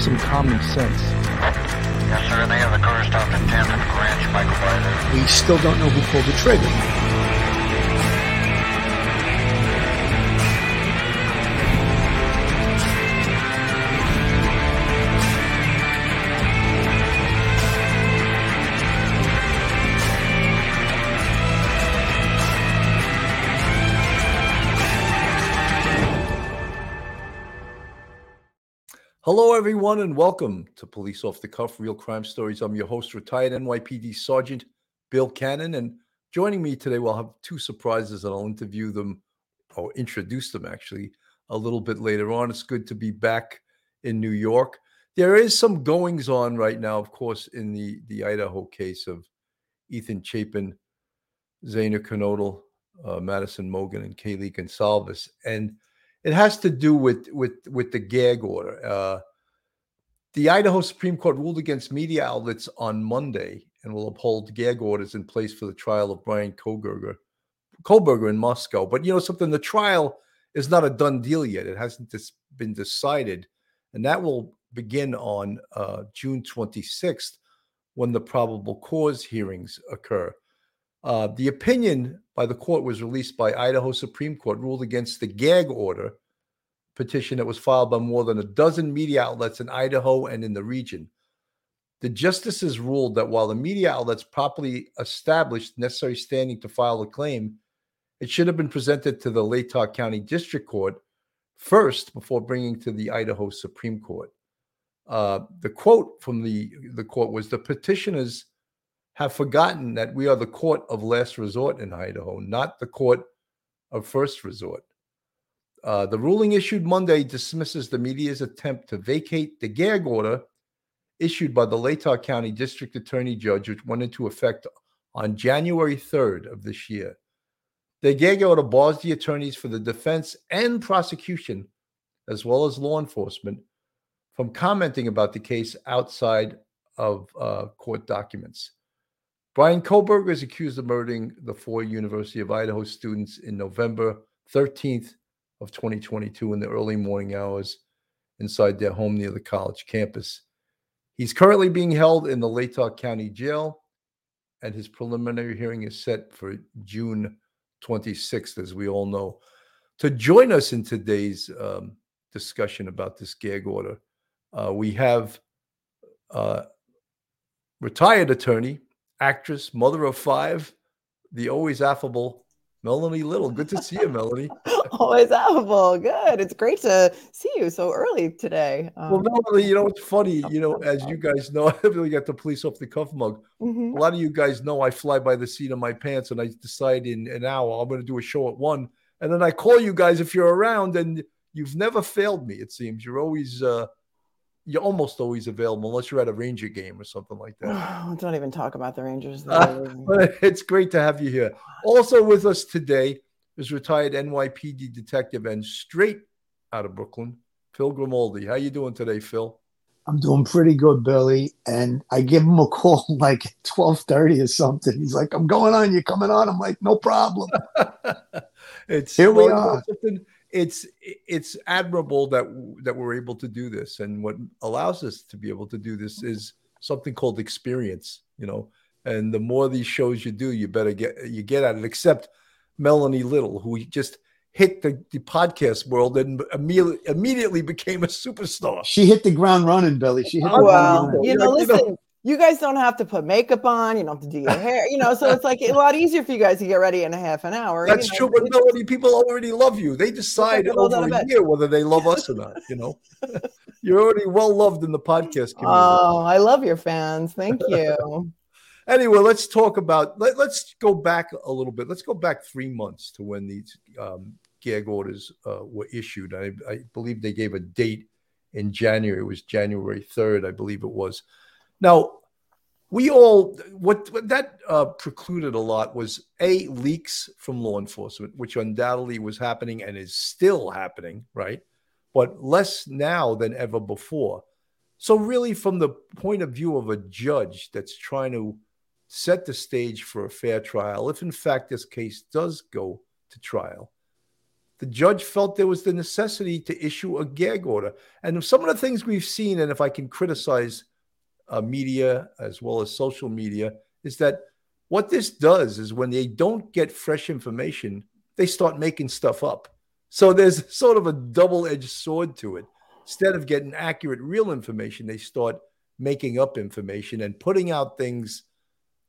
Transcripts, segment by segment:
There has to be some common sense. Yes, sir. They have the car stopped at 10th and Ranch, Michael Byler. We still don't know who pulled the trigger. Hello, everyone, and welcome to Police Off the Cuff Real Crime Stories. I'm your host, retired NYPD Sergeant Bill Cannon. And joining me today, we'll have two surprises, and I'll interview them or introduce them actually a little bit later on. It's good to be back in New York. There is some goings on right now, of course, in the, the Idaho case of Ethan Chapin, Xana Kernodle, uh, Madison Mogen, and Kaylee Goncalves. And it has to do with with with the gag order. Uh, the Idaho Supreme Court ruled against media outlets on Monday and will uphold gag orders in place for the trial of Bryan Kohberger, Kohberger in Moscow. But you know something, the trial is not a done deal yet. It hasn't been decided, and that will begin on uh, June 26th when the probable cause hearings occur. Uh, the opinion by the court was released by Idaho Supreme Court, ruled against the gag order petition that was filed by more than a dozen media outlets in Idaho and in the region. The justices ruled that while the media outlets properly established necessary standing to file a claim, it should have been presented to the Latah County District Court first before bringing to the Idaho Supreme Court. Uh, the quote from the, the court was the petitioners have forgotten that we are the court of last resort in Idaho, not the court of first resort. Uh, the ruling issued Monday dismisses the media's attempt to vacate the gag order issued by the Latah County District Attorney Judge, which went into effect on January 3rd of this year. The gag order bars the attorneys for the defense and prosecution, as well as law enforcement, from commenting about the case outside of uh, court documents. Bryan Kohberger is accused of murdering the four University of Idaho students in November 13th of 2022 in the early morning hours inside their home near the college campus. He's currently being held in the Latah County Jail, and his preliminary hearing is set for June 26th, as we all know. To join us in today's um, discussion about this gag order, uh, we have uh, retired attorney actress, mother of five, the always affable Melanie Little. Good to see you, Melanie. always affable. Good. It's great to see you so early today. Um, well, Melanie, you know, it's funny. You know, as you guys know, I really got the police off the cuff mug. Mm-hmm. A lot of you guys know I fly by the seat of my pants and I decide in an hour I'm going to do a show at one. And then I call you guys if you're around and you've never failed me, it seems. You're always, uh, you're almost always available unless you're at a Ranger game or something like that. Don't even talk about the Rangers. Uh, it's great to have you here. Also with us today is retired NYPD detective and straight out of Brooklyn, Phil Grimaldi. How you doing today, Phil? I'm doing pretty good, Billy. And I give him a call like 12:30 or something. He's like, "I'm going on. You coming on?" I'm like, "No problem." it's here we are it's it's admirable that that we're able to do this. And what allows us to be able to do this is something called experience you know? And the more these shows you do you better get you get at it except melanie little who just hit the, the podcast world and immediately immediately became a superstar. She hit the ground running billy. She hit oh, well you know listen you guys don't have to put makeup on. You don't have to do your hair. You know, so it's like a lot easier for you guys to get ready in a half an hour. That's you know, true, but nobody people already love you. They decide over a year whether they love us or not. You know, you're already well loved in the podcast community. Oh, I love your fans. Thank you. anyway, let's talk about. Let, us go back a little bit. Let's go back three months to when these um, gag orders uh, were issued. I, I believe they gave a date in January. It was January third, I believe it was. Now, we all what, what that uh, precluded a lot was a leaks from law enforcement, which undoubtedly was happening and is still happening, right? But less now than ever before. So, really, from the point of view of a judge that's trying to set the stage for a fair trial, if in fact this case does go to trial, the judge felt there was the necessity to issue a gag order. And some of the things we've seen, and if I can criticize uh, media as well as social media, is that what this does is when they don't get fresh information, they start making stuff up. So there's sort of a double edged sword to it. Instead of getting accurate, real information, they start making up information and putting out things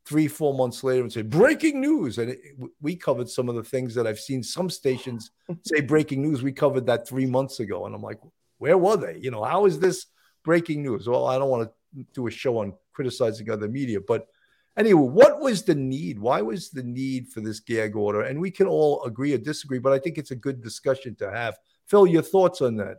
three, four months later and say breaking news. And it, we covered some of the things that I've seen some stations say breaking news. We covered that three months ago. And I'm like, where were they? You know, how is this breaking news? Well, I don't want to do a show on criticizing other media, but anyway, what was the need? Why was the need for this gag order? And we can all agree or disagree, but I think it's a good discussion to have. Phil, your thoughts on that?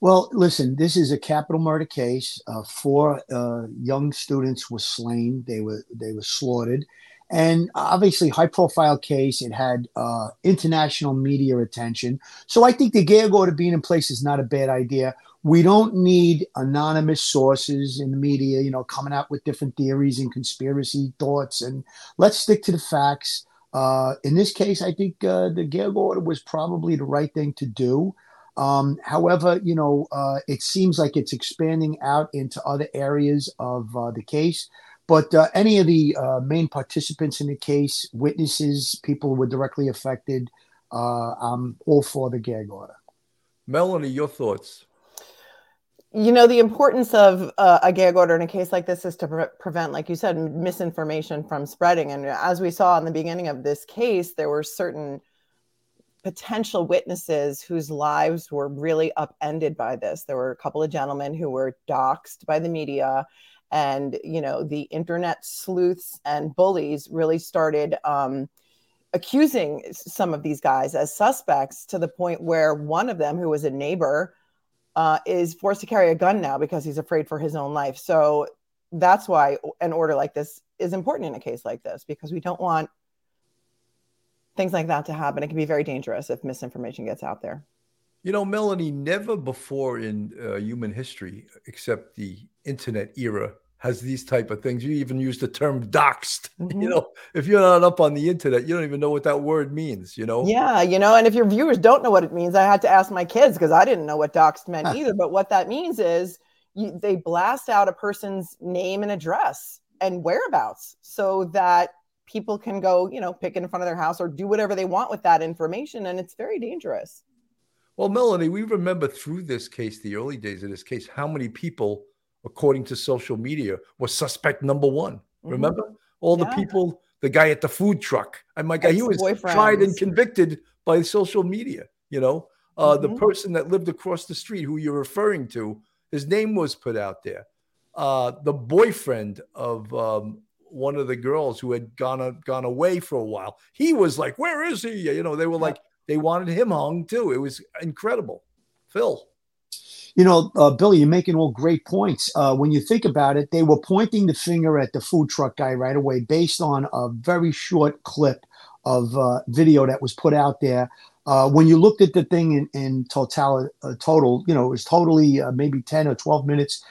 Well, listen, this is a capital murder case. Uh, four uh, young students were slain. They were they were slaughtered, and obviously high profile case. It had uh, international media attention. So I think the gag order being in place is not a bad idea. We don't need anonymous sources in the media, you know, coming out with different theories and conspiracy thoughts. And let's stick to the facts. Uh, in this case, I think uh, the gag order was probably the right thing to do. Um, however, you know, uh, it seems like it's expanding out into other areas of uh, the case. But uh, any of the uh, main participants in the case, witnesses, people who were directly affected, I'm all for the gag order. Melanie, your thoughts? You know, the importance of uh, a gag order in a case like this is to pre- prevent, like you said, misinformation from spreading. And as we saw in the beginning of this case, there were certain potential witnesses whose lives were really upended by this. There were a couple of gentlemen who were doxxed by the media, and you know the internet sleuths and bullies really started um, accusing some of these guys as suspects to the point where one of them, who was a neighbor, uh, is forced to carry a gun now because he's afraid for his own life. So that's why an order like this is important in a case like this because we don't want things like that to happen. It can be very dangerous if misinformation gets out there. You know, Melanie, never before in uh, human history, except the internet era, has these type of things. You even use the term doxed. Mm-hmm. You know, if you're not up on the internet, you don't even know what that word means. You know. Yeah, you know, and if your viewers don't know what it means, I had to ask my kids because I didn't know what doxed meant either. But what that means is you, they blast out a person's name and address and whereabouts so that people can go, you know, pick in front of their house or do whatever they want with that information. And it's very dangerous. Well, Melanie, we remember through this case, the early days of this case, how many people, according to social media, was suspect number one. Mm-hmm. Remember all the people, the guy at the food truck. And my guy, he was tried and convicted by social media. You know, uh, mm-hmm. the person that lived across the street, who you're referring to, his name was put out there. Uh, the boyfriend of um, one of the girls who had gone gone away for a while. He was like, "Where is he?" You know, they were like, they wanted him hung too. It was incredible. Phil. You know, uh, Billy, you're making all great points. Uh, when you think about it, they were pointing the finger at the food truck guy right away based on a very short clip of uh, video that was put out there. Uh, when you looked at the thing in, in total, uh, total, you know, it was totally uh, maybe 10 or 12 minutes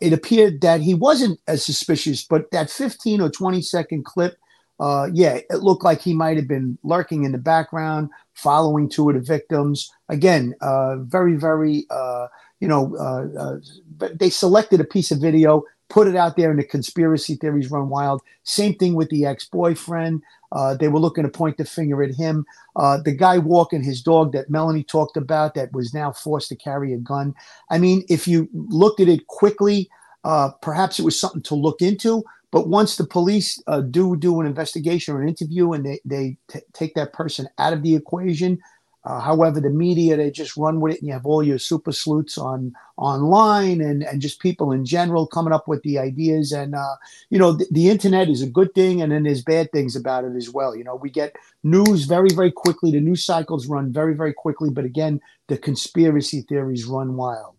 it appeared that he wasn't as suspicious, but that 15 or 20 second clip, uh, yeah, it looked like he might have been lurking in the background, following two of the victims. Again, uh, very, very, uh, you know, uh, uh, but they selected a piece of video, put it out there, and the conspiracy theories run wild. Same thing with the ex boyfriend. Uh, they were looking to point the finger at him. Uh, the guy walking his dog that Melanie talked about that was now forced to carry a gun. I mean, if you looked at it quickly, uh, perhaps it was something to look into. But once the police uh, do do an investigation or an interview and they, they t- take that person out of the equation, uh, however, the media they just run with it, and you have all your super sleuths on online and and just people in general coming up with the ideas. And uh, you know, the, the, internet is a good thing, and then there's bad things about it as well. You know, we get news very very quickly. The news cycles run very very quickly, but again, the conspiracy theories run wild.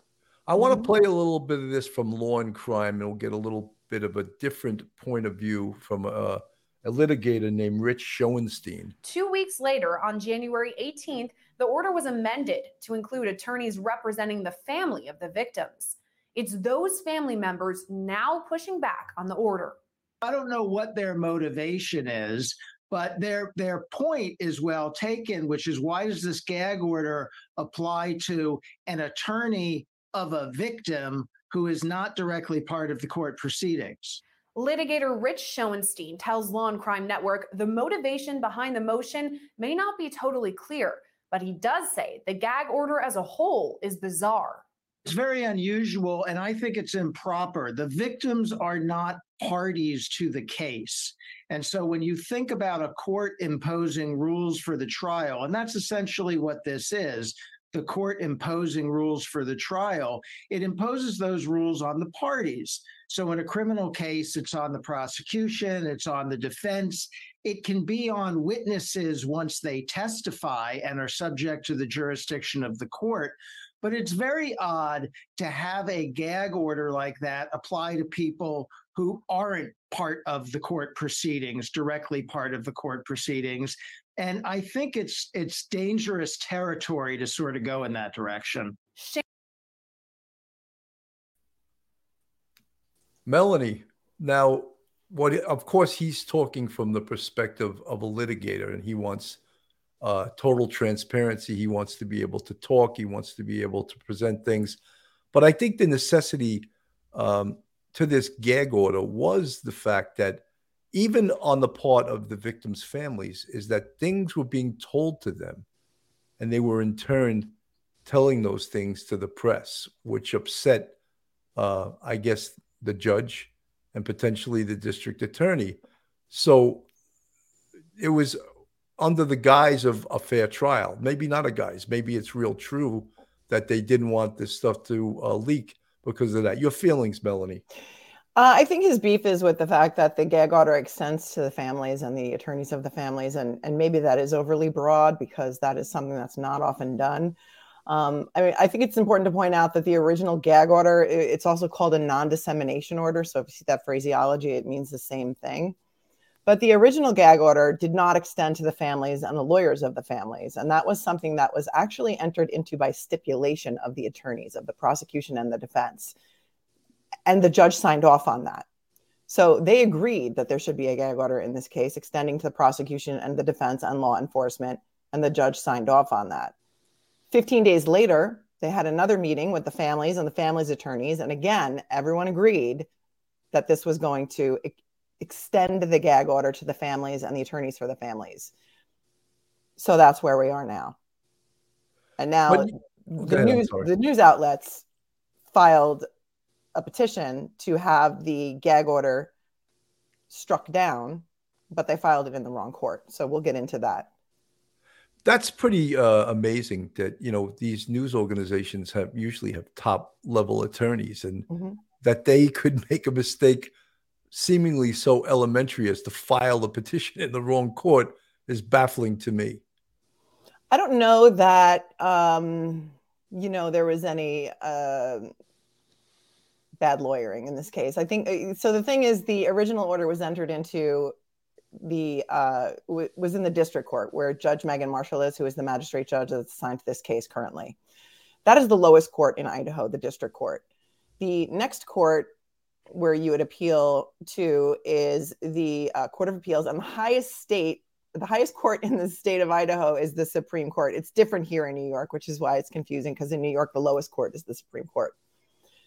I want to play a little bit of this from Law and Crime, and we'll get a little bit of a different point of view from uh, a litigator named Rich Schoenstein. Two weeks later, on January 18th, the order was amended to include attorneys representing the family of the victims. It's those family members now pushing back on the order. I don't know what their motivation is, But their their point is well taken, which is why does this gag order apply to an attorney of a victim who is not directly part of the court proceedings? Litigator Rich Schoenstein tells Law and Crime Network the motivation behind the motion may not be totally clear, but he does say the gag order as a whole is bizarre. It's very unusual, and I think it's improper. The victims are not parties to the case. And so when you think about a court imposing rules for the trial, and that's essentially what this is the court imposing rules for the trial, it imposes those rules on the parties. So in a criminal case, it's on the prosecution, it's on the defense. It can be on witnesses once they testify and are subject to the jurisdiction of the court. But it's very odd to have a gag order like that apply to people who aren't part of the court proceedings, directly part of the court proceedings. And I think it's it's dangerous territory to sort of go in that direction. Melanie, now what of course he's talking from the perspective of a litigator and he wants uh, total transparency. He wants to be able to talk. He wants to be able to present things. But I think the necessity um, to this gag order was the fact that even on the part of the victims' families, is that things were being told to them, and they were in turn telling those things to the press, which upset, uh, I guess, the judge and potentially the district attorney. So it was under the guise of a fair trial. Maybe not a guise. Maybe it's real true that they didn't want this stuff to uh, leak because of that. Your feelings, Melanie? Uh, I think his beef is with the fact that the gag order extends to the families and the attorneys of the families, and and maybe that is overly broad because that is something that's not often done. Um, I mean, I think it's important to point out that the original gag order it's also called a non-dissemination order. So if you see that phraseology, it means the same thing. But the original gag order did not extend to the families and the lawyers of the families. And that was something that was actually entered into by stipulation of the attorneys, of the prosecution and the defense. And the judge signed off on that. So they agreed that there should be a gag order in this case, extending to the prosecution and the defense and law enforcement. And the judge signed off on that. 15 days later, they had another meeting with the families and the families' attorneys. And again, everyone agreed that this was going to extend the gag order to the families and the attorneys for the families. So that's where we are now. And now but, the ahead, news the news outlets filed a petition to have the gag order struck down, but they filed it in the wrong court. So we'll get into that. That's pretty uh, amazing that you know these news organizations have usually have top level attorneys and mm-hmm. that they could make a mistake seemingly so elementary as to file a petition in the wrong court is baffling to me. I don't know that um, you know there was any uh, bad lawyering in this case. I think uh, so. The thing is, the original order was entered into the uh, w- was in the district court where Judge Megan Marshall is, who is the magistrate judge that's assigned to this case currently. That is the lowest court in Idaho, the district court. The next court where you would appeal to is the uh, Court of Appeals, and the highest state, the highest court in the state of Idaho is the Supreme Court. It's different here in New York, which is why it's confusing because in New York, the lowest court is the Supreme Court.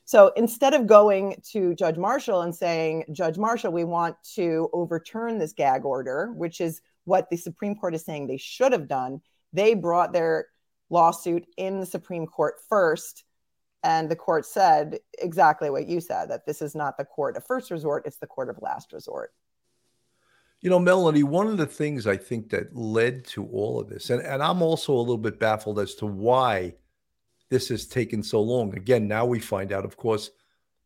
So instead of going to Judge Marshall and saying, Judge Marshall, we want to overturn this gag order, which is what the Supreme Court is saying they should have done, they brought their lawsuit in the Supreme Court first and the court said exactly what you said that this is not the court of first resort, it's the court of last resort. You know, Melanie, one of the things I think that led to all of this, and, and I'm also a little bit baffled as to why this has taken so long. Again, now we find out, of course,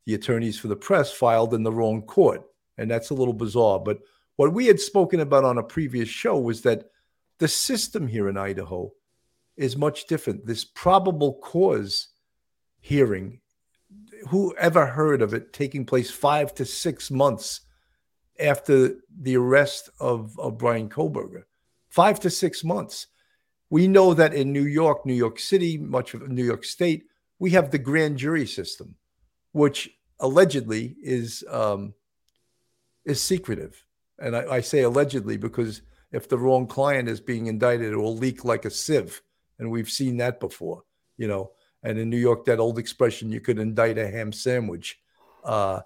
the attorneys for the press filed in the wrong court. And that's a little bizarre. But what we had spoken about on a previous show was that the system here in Idaho is much different. This probable cause hearing. Who ever heard of it taking place five to six months after the arrest of, of Bryan Kohberger? Five to six months. We know that in New York, New York City, much of New York State, we have the grand jury system, which allegedly is um, is secretive. And I, I say allegedly because if the wrong client is being indicted, it will leak like a sieve. And we've seen that before, you know. And in New York, that old expression, you could indict a ham sandwich. Uh,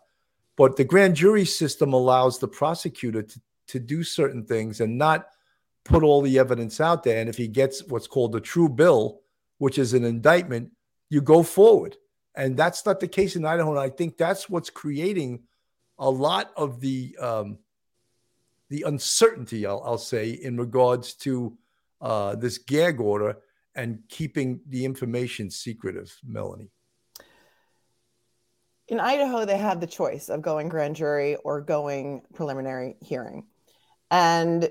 but the grand jury system allows the prosecutor to, to do certain things and not put all the evidence out there. And if he gets what's called a true bill, which is an indictment, you go forward. And that's not the case in Idaho. And I think that's what's creating a lot of the um, the uncertainty, I'll, I'll, say, in regards to uh, this gag order and keeping the information secretive, Melanie. In Idaho, they have the choice of going grand jury or going preliminary hearing. And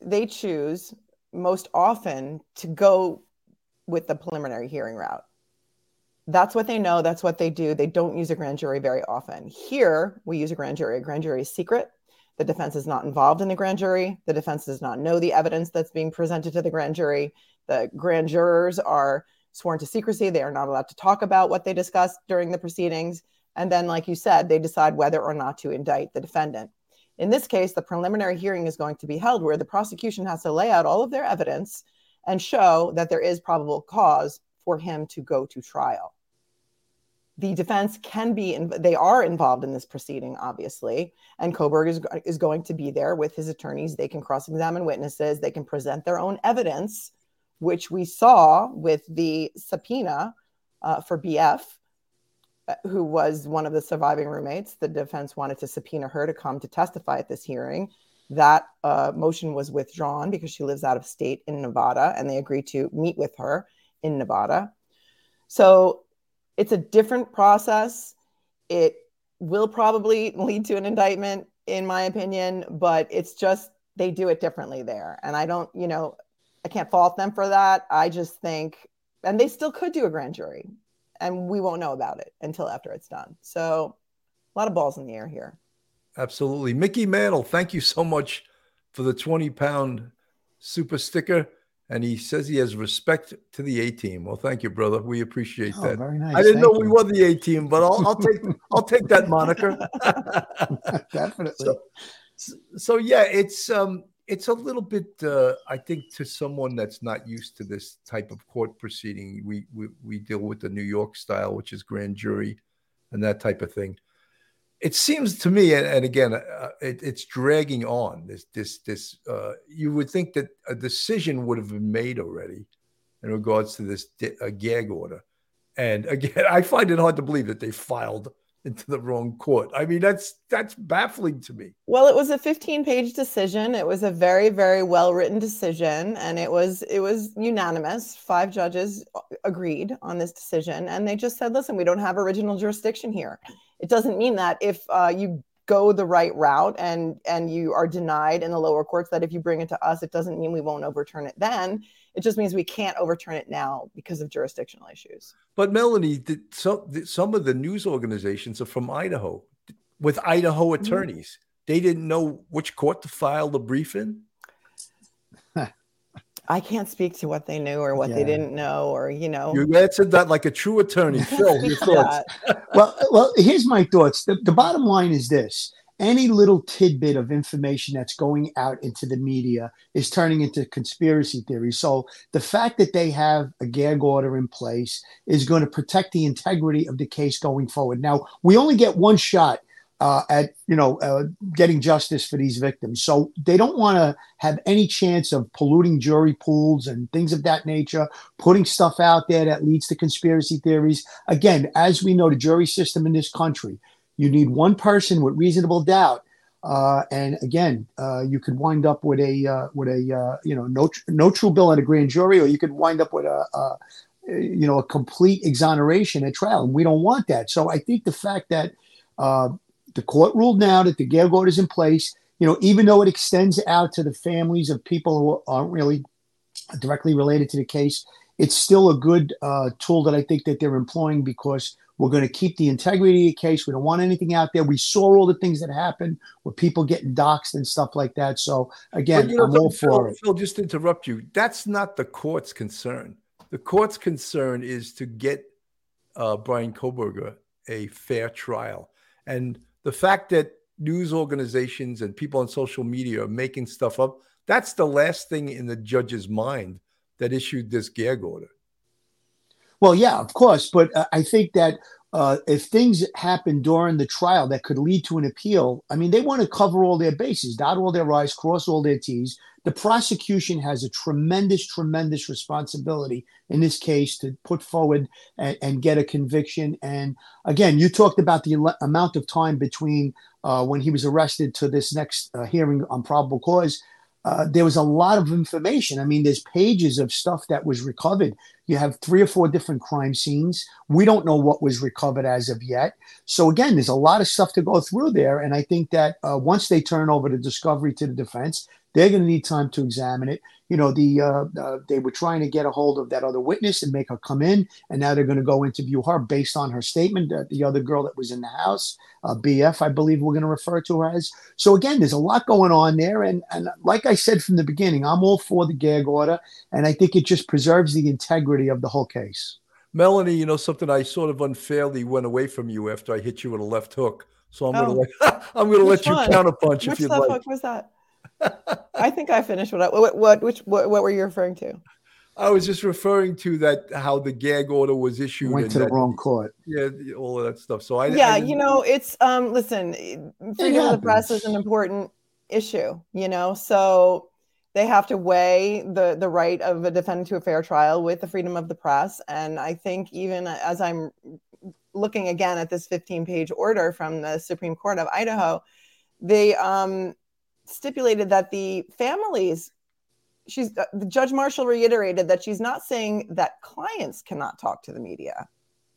they choose most often to go with the preliminary hearing route. That's what they know. That's what they do. They don't use a grand jury very often. Here, we use a grand jury. A grand jury is secret. The defense is not involved in the grand jury. The defense does not know the evidence that's being presented to the grand jury. The grand jurors are sworn to secrecy. They are not allowed to talk about what they discussed during the proceedings. And then, like you said, they decide whether or not to indict the defendant. In this case, the preliminary hearing is going to be held where the prosecution has to lay out all of their evidence and show that there is probable cause for him to go to trial. The defense can be, they are involved in this proceeding, obviously, and Kohberger is, is going to be there with his attorneys. They can cross examine witnesses, they can present their own evidence, which we saw with the subpoena uh, for BF who was one of the surviving roommates. The defense wanted to subpoena her to come to testify at this hearing. That uh, motion was withdrawn because she lives out of state in Nevada, and they agreed to meet with her in Nevada. So it's a different process. It will probably lead to an indictment, in my opinion, but it's just they do it differently there. And I don't, you know, I can't fault them for that. I just think, and they still could do a grand jury and we won't know about it until after it's done. So a lot of balls in the air here. Absolutely. Mickey Mantle, thank you so much for the 20 pound super sticker. And he says he has respect to the A team. Well, thank you, brother. We appreciate oh, that. Very nice. I didn't thank know you. we won the A team, but I'll, I'll take I'll take that moniker. Definitely. So, so, yeah, it's um it's a little bit uh, i think to someone that's not used to this type of court proceeding we, we we deal with the new york style which is grand jury and that type of thing. It seems to me and, and again uh, it, it's dragging on this this this uh, you would think that a decision would have been made already in regards to this a gag order. And again i find it hard to believe that they filed into the wrong court. I mean, that's that's baffling to me. Well, it was a 15-page decision. It was a very, very well-written decision, and it was it was unanimous. Five judges agreed on this decision, and they just said, "Listen, we don't have original jurisdiction here." It doesn't mean that if uh, you go the right route and and you are denied in the lower courts that if you bring it to us it doesn't mean we won't overturn it then it just means we can't overturn it now because of jurisdictional issues but melanie some, some of the news organizations are from idaho with idaho mm-hmm. attorneys mm-hmm. they didn't know which court to file the brief in I can't speak to what they knew or what yeah. they didn't know, or you know. You answered that like a true attorney, Phil. Your thoughts? well, well, here's my thoughts. The, the bottom line is this: any little tidbit of information that's going out into the media is turning into conspiracy theories. So the fact that they have a gag order in place is going to protect the integrity of the case going forward. Now, we only get one shot uh, at you know uh, getting justice for these victims. So they don't want to have any chance of polluting jury pools and things of that nature, putting stuff out there that leads to conspiracy theories. Again, as we know, the jury system in this country, you need one person with reasonable doubt. Uh, and again, uh, you could wind up with a uh, with a uh, you know no no true bill at a grand jury, or you could wind up with a, a you know a complete exoneration at trial, and we don't want that. So I think the fact that uh, the court ruled now that the gag order is in place. You know, even though it extends out to the families of people who aren't really directly related to the case, it's still a good uh, tool that I think that they're employing because we're going to keep the integrity of the case. We don't want anything out there. We saw all the things that happened with people getting doxxed and stuff like that. So again, I'm all Phil, for it. Phil, just to interrupt you, that's not the court's concern. The court's concern is to get uh, Bryan Kohberger a fair trial. And the fact that news organizations and people on social media are making stuff up That's the last thing in the judge's mind that issued this gag order. Well, yeah, of course, but uh, I think that uh, if things happen during the trial that could lead to an appeal, I mean, they want to cover all their bases, dot all their I's, cross all their T's. The prosecution has a tremendous, tremendous responsibility in this case to put forward and, and get a conviction. And again, you talked about the amount of time between uh, when he was arrested to this next uh, hearing on probable cause. Uh, there was a lot of information. I mean, there's pages of stuff that was recovered. You have three or four different crime scenes. We don't know what was recovered as of yet. So, again, there's a lot of stuff to go through there. And I think that uh, once they turn over the discovery to the defense, they're going to need time to examine it. You know, the uh, uh, they were trying to get a hold of that other witness and make her come in, and now they're going to go interview her based on her statement. Uh, the other girl that was in the house, uh, BF, I believe we're going to refer to her as. So again, there's a lot going on there, and and like I said from the beginning, I'm all for the gag order, and I think it just preserves the integrity of the whole case. Melanie, you know something I sort of unfairly went away from you after I hit you with a left hook. So I'm Oh. gonna let I'm gonna let you one? counterpunch if you'd the like. fuck was that? I think I finished what I, what what which what, what were you referring to? I was just referring to that how the gag order was issued. Went and to the wrong court. Yeah, all of that stuff. So I yeah, I you know, it's um listen, freedom of the press is an important issue, you know. So they have to weigh the the right of a defendant to a fair trial with the freedom of the press and I think even as I'm looking again at this 15 page order from the Supreme Court of Idaho, they um stipulated that the families she's uh, judge marshall reiterated that she's not saying that clients cannot talk to the media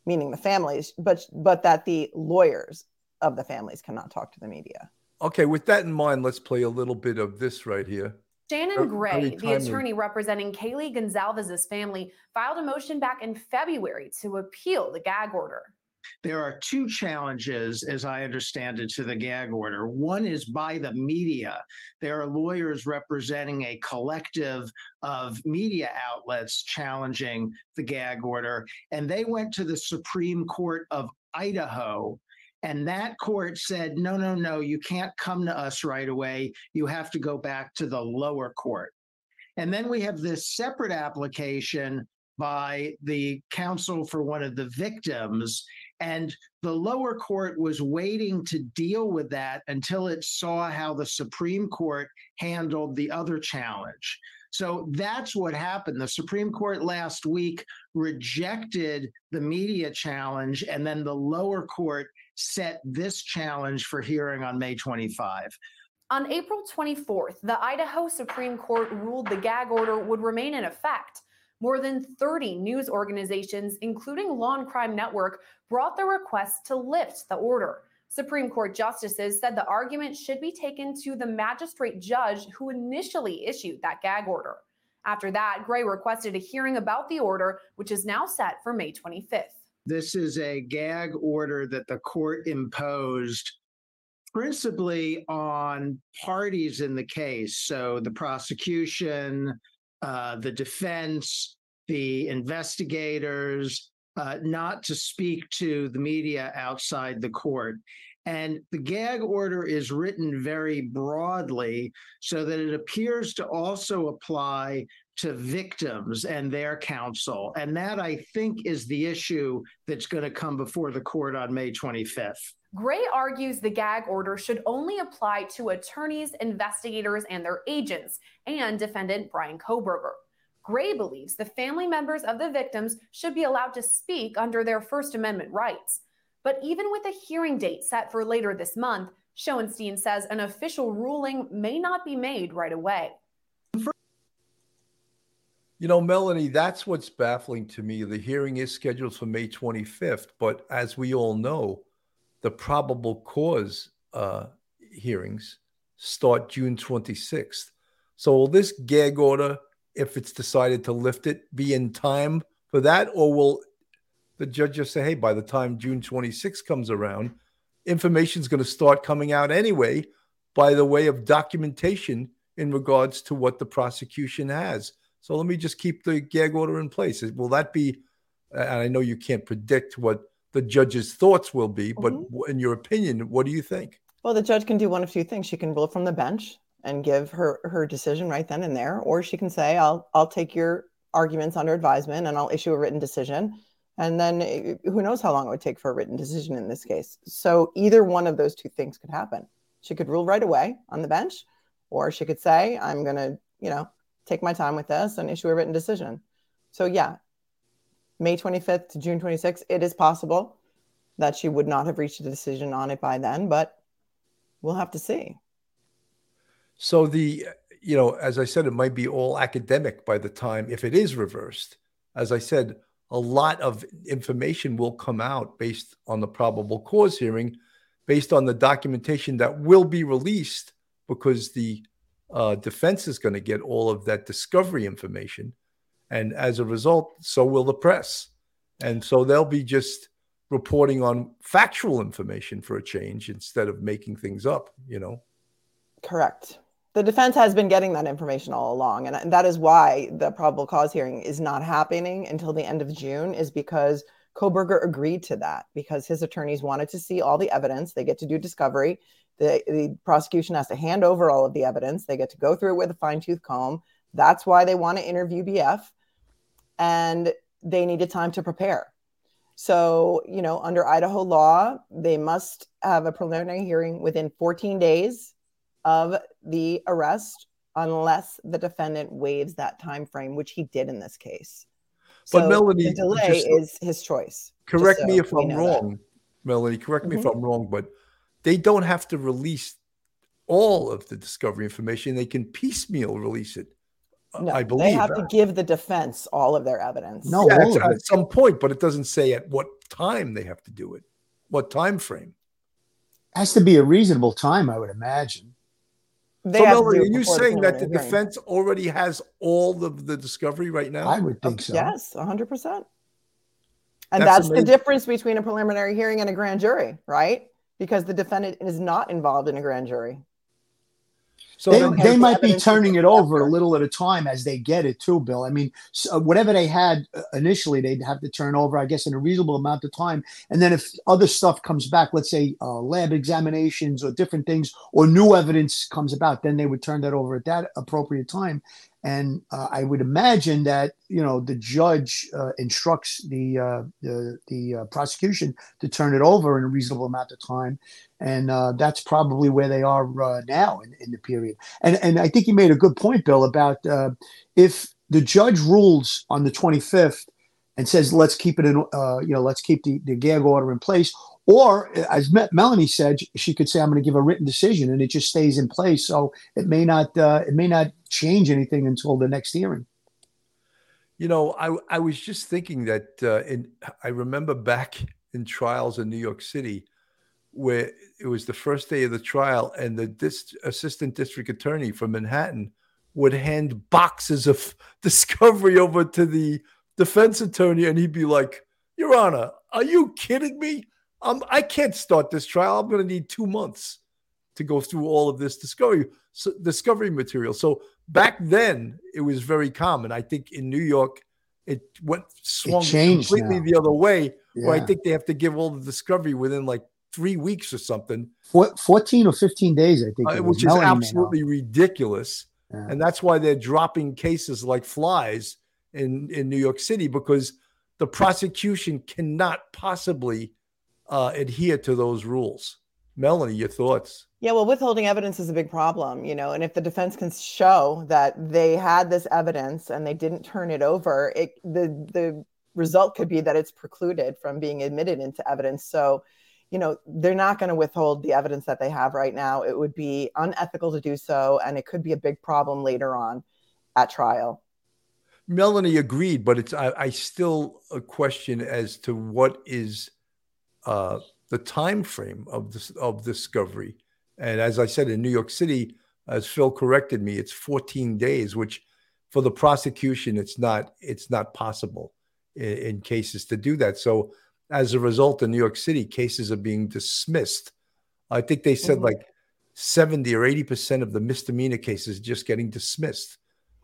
meaning the families but but that the lawyers of the families cannot talk to the media Okay, with that in mind, let's play a little bit of this right here. Shannon Gray, the attorney representing Kaylee Goncalves's family, filed a motion back in February to appeal the gag order. There are two challenges, as I understand it, to the gag order. One is by the media. There are lawyers representing a collective of media outlets challenging the gag order, and they went to the Supreme Court of Idaho. And that court said, no, no, no, you can't come to us right away. You have to go back to the lower court. And then we have this separate application by the counsel for one of the victims. And the lower court was waiting to deal with that until it saw how the Supreme Court handled the other challenge. So that's what happened. The Supreme Court last week rejected the media challenge, and then the lower court set this challenge for hearing on May 25. On April 24th, the Idaho Supreme Court ruled the gag order would remain in effect. More than 30 news organizations, including Law and Crime Network, brought their request to lift the order. Supreme Court justices said the argument should be taken to the magistrate judge who initially issued that gag order. After that, Gray requested a hearing about the order, which is now set for May 25th. This is a gag order that the court imposed principally on parties in the case. So the prosecution, uh, the defense, the investigators, uh, not to speak to the media outside the court. And the gag order is written very broadly so that it appears to also apply to victims and their counsel. And that, I think, is the issue that's going to come before the court on May 25th. Gray argues the gag order should only apply to attorneys, investigators, and their agents, and defendant Bryan Kohberger. Gray believes the family members of the victims should be allowed to speak under their First Amendment rights. But even with a hearing date set for later this month, Schoenstein says an official ruling may not be made right away. You know, Melanie, that's what's baffling to me. The hearing is scheduled for May 25th, but as we all know, the probable cause uh, hearings start June 26th. So will this gag order, if it's decided to lift it, be in time for that, or will the judge just say, "Hey, by the time June 26th comes around, information is going to start coming out anyway, by the way of documentation in regards to what the prosecution has." So let me just keep the gag order in place. Will that be? And I know you can't predict what the judge's thoughts will be, but Mhm. in your opinion, what do you think? well the judge can do one of two things. She can rule from the bench and give her her decision right then and there or she can say i'll i'll take your arguments under advisement and i'll issue a written decision. And then eh, who knows how long it would take for a written decision in this case. So either one of those two things could happen. She could rule right away on the bench or she could say i'm going to you know take my time with this and issue a written decision. So yeah may 25th to june 26th it is possible that she would not have reached a decision on it by then but we'll have to see So the, you know, as I said, it might be all academic by the time if it is reversed. As I said, a lot of information will come out based on the probable cause hearing, based on the documentation that will be released because the uh, defense is going to get all of that discovery information. And as a result, so will the press. And so they'll be just reporting on factual information for a change instead of making things up, you know? Correct. The defense has been getting that information all along. And, that is why the probable cause hearing is not happening until the end of June, is because Kohberger agreed to that because his attorneys wanted to see all the evidence. They get to do discovery. The, the prosecution has to hand over all of the evidence. They get to go through it with a fine tooth comb. That's why they want to interview BF. And they needed time to prepare. So, you know, under Idaho law, they must have a preliminary hearing within 14 days of the arrest unless the defendant waives that time frame which he did in this case But so Melanie, the delay just- is his choice correct me if I'm know that. wrong, Melanie. Correct me if Mhm. I'm wrong, but they don't have to release all of the discovery information. They can piecemeal release it. No, I believe they have to give the defense all of their evidence No. Yeah, at, at some point, but it doesn't say at what time they have to do it, what time frame. Has to be a reasonable time, I would imagine. they so, have Melanie, are you before saying that the hearing. defense already has all of the discovery right now? I would think um, so. yes 100% and That's that's, the difference between a preliminary hearing and a grand jury right because the defendant is not involved in a grand jury so they, they might be turning it over a little at a time as they get it too bill. I mean so whatever they had uh, initially they'd have to turn over i guess in a reasonable amount of time. And then if other stuff comes back let's say uh, lab examinations or different things or new evidence comes about then they would turn that over at that appropriate time and uh, i would imagine that you know the judge uh, instructs the uh, the, the uh, prosecution to turn it over in a reasonable amount of time and uh, that's probably where they are uh, now in, in the period. And and I think you made a good point, Bill, about if the judge rules on the 25th and says let's keep it in, you know, let's keep the, the gag order in place, or as Melanie said, she could say I'm going to give a written decision, and it just stays in place. So it may not uh, it may not change anything until the next hearing. You know, I I was just thinking that uh, in I remember back in trials in New York City, where it was the first day of the trial, and the dis- assistant district attorney from Manhattan would hand boxes of discovery over to the defense attorney, and he'd be like, "Your Honor, are you kidding me? Um, I can't start this trial. I'm going to need two months to go through all of this discovery so, discovery material." So back then it was very common. I think in New York it went swung changed completely now. the other way. Where I think they have to give all the discovery within like three weeks or something, Four, 14 or 15 days, I think, uh, it which is absolutely ridiculous. Yeah. And that's why they're dropping cases like flies in in New York City because the prosecution cannot possibly uh, adhere to those rules. Melanie, your thoughts? Yeah, well, withholding evidence is a big problem, you know, and if the defense can show that they had this evidence and they didn't turn it over, it the the result could be that it's precluded from being admitted into evidence. So, you know, they're not going to withhold the evidence that they have right now. It would be unethical to do so, and it could be a big problem later on at trial. Melanie agreed, but it's I, I still a question as to what is uh, the time frame of this of discovery. And as I said in New York City, as Phil corrected me, it's 14 days, which for the prosecution it's not it's not possible in, in cases to do that. So as a result, in New York City, cases are being dismissed. I think they said Mhm. like 70 or 80 percent of the misdemeanor cases just getting dismissed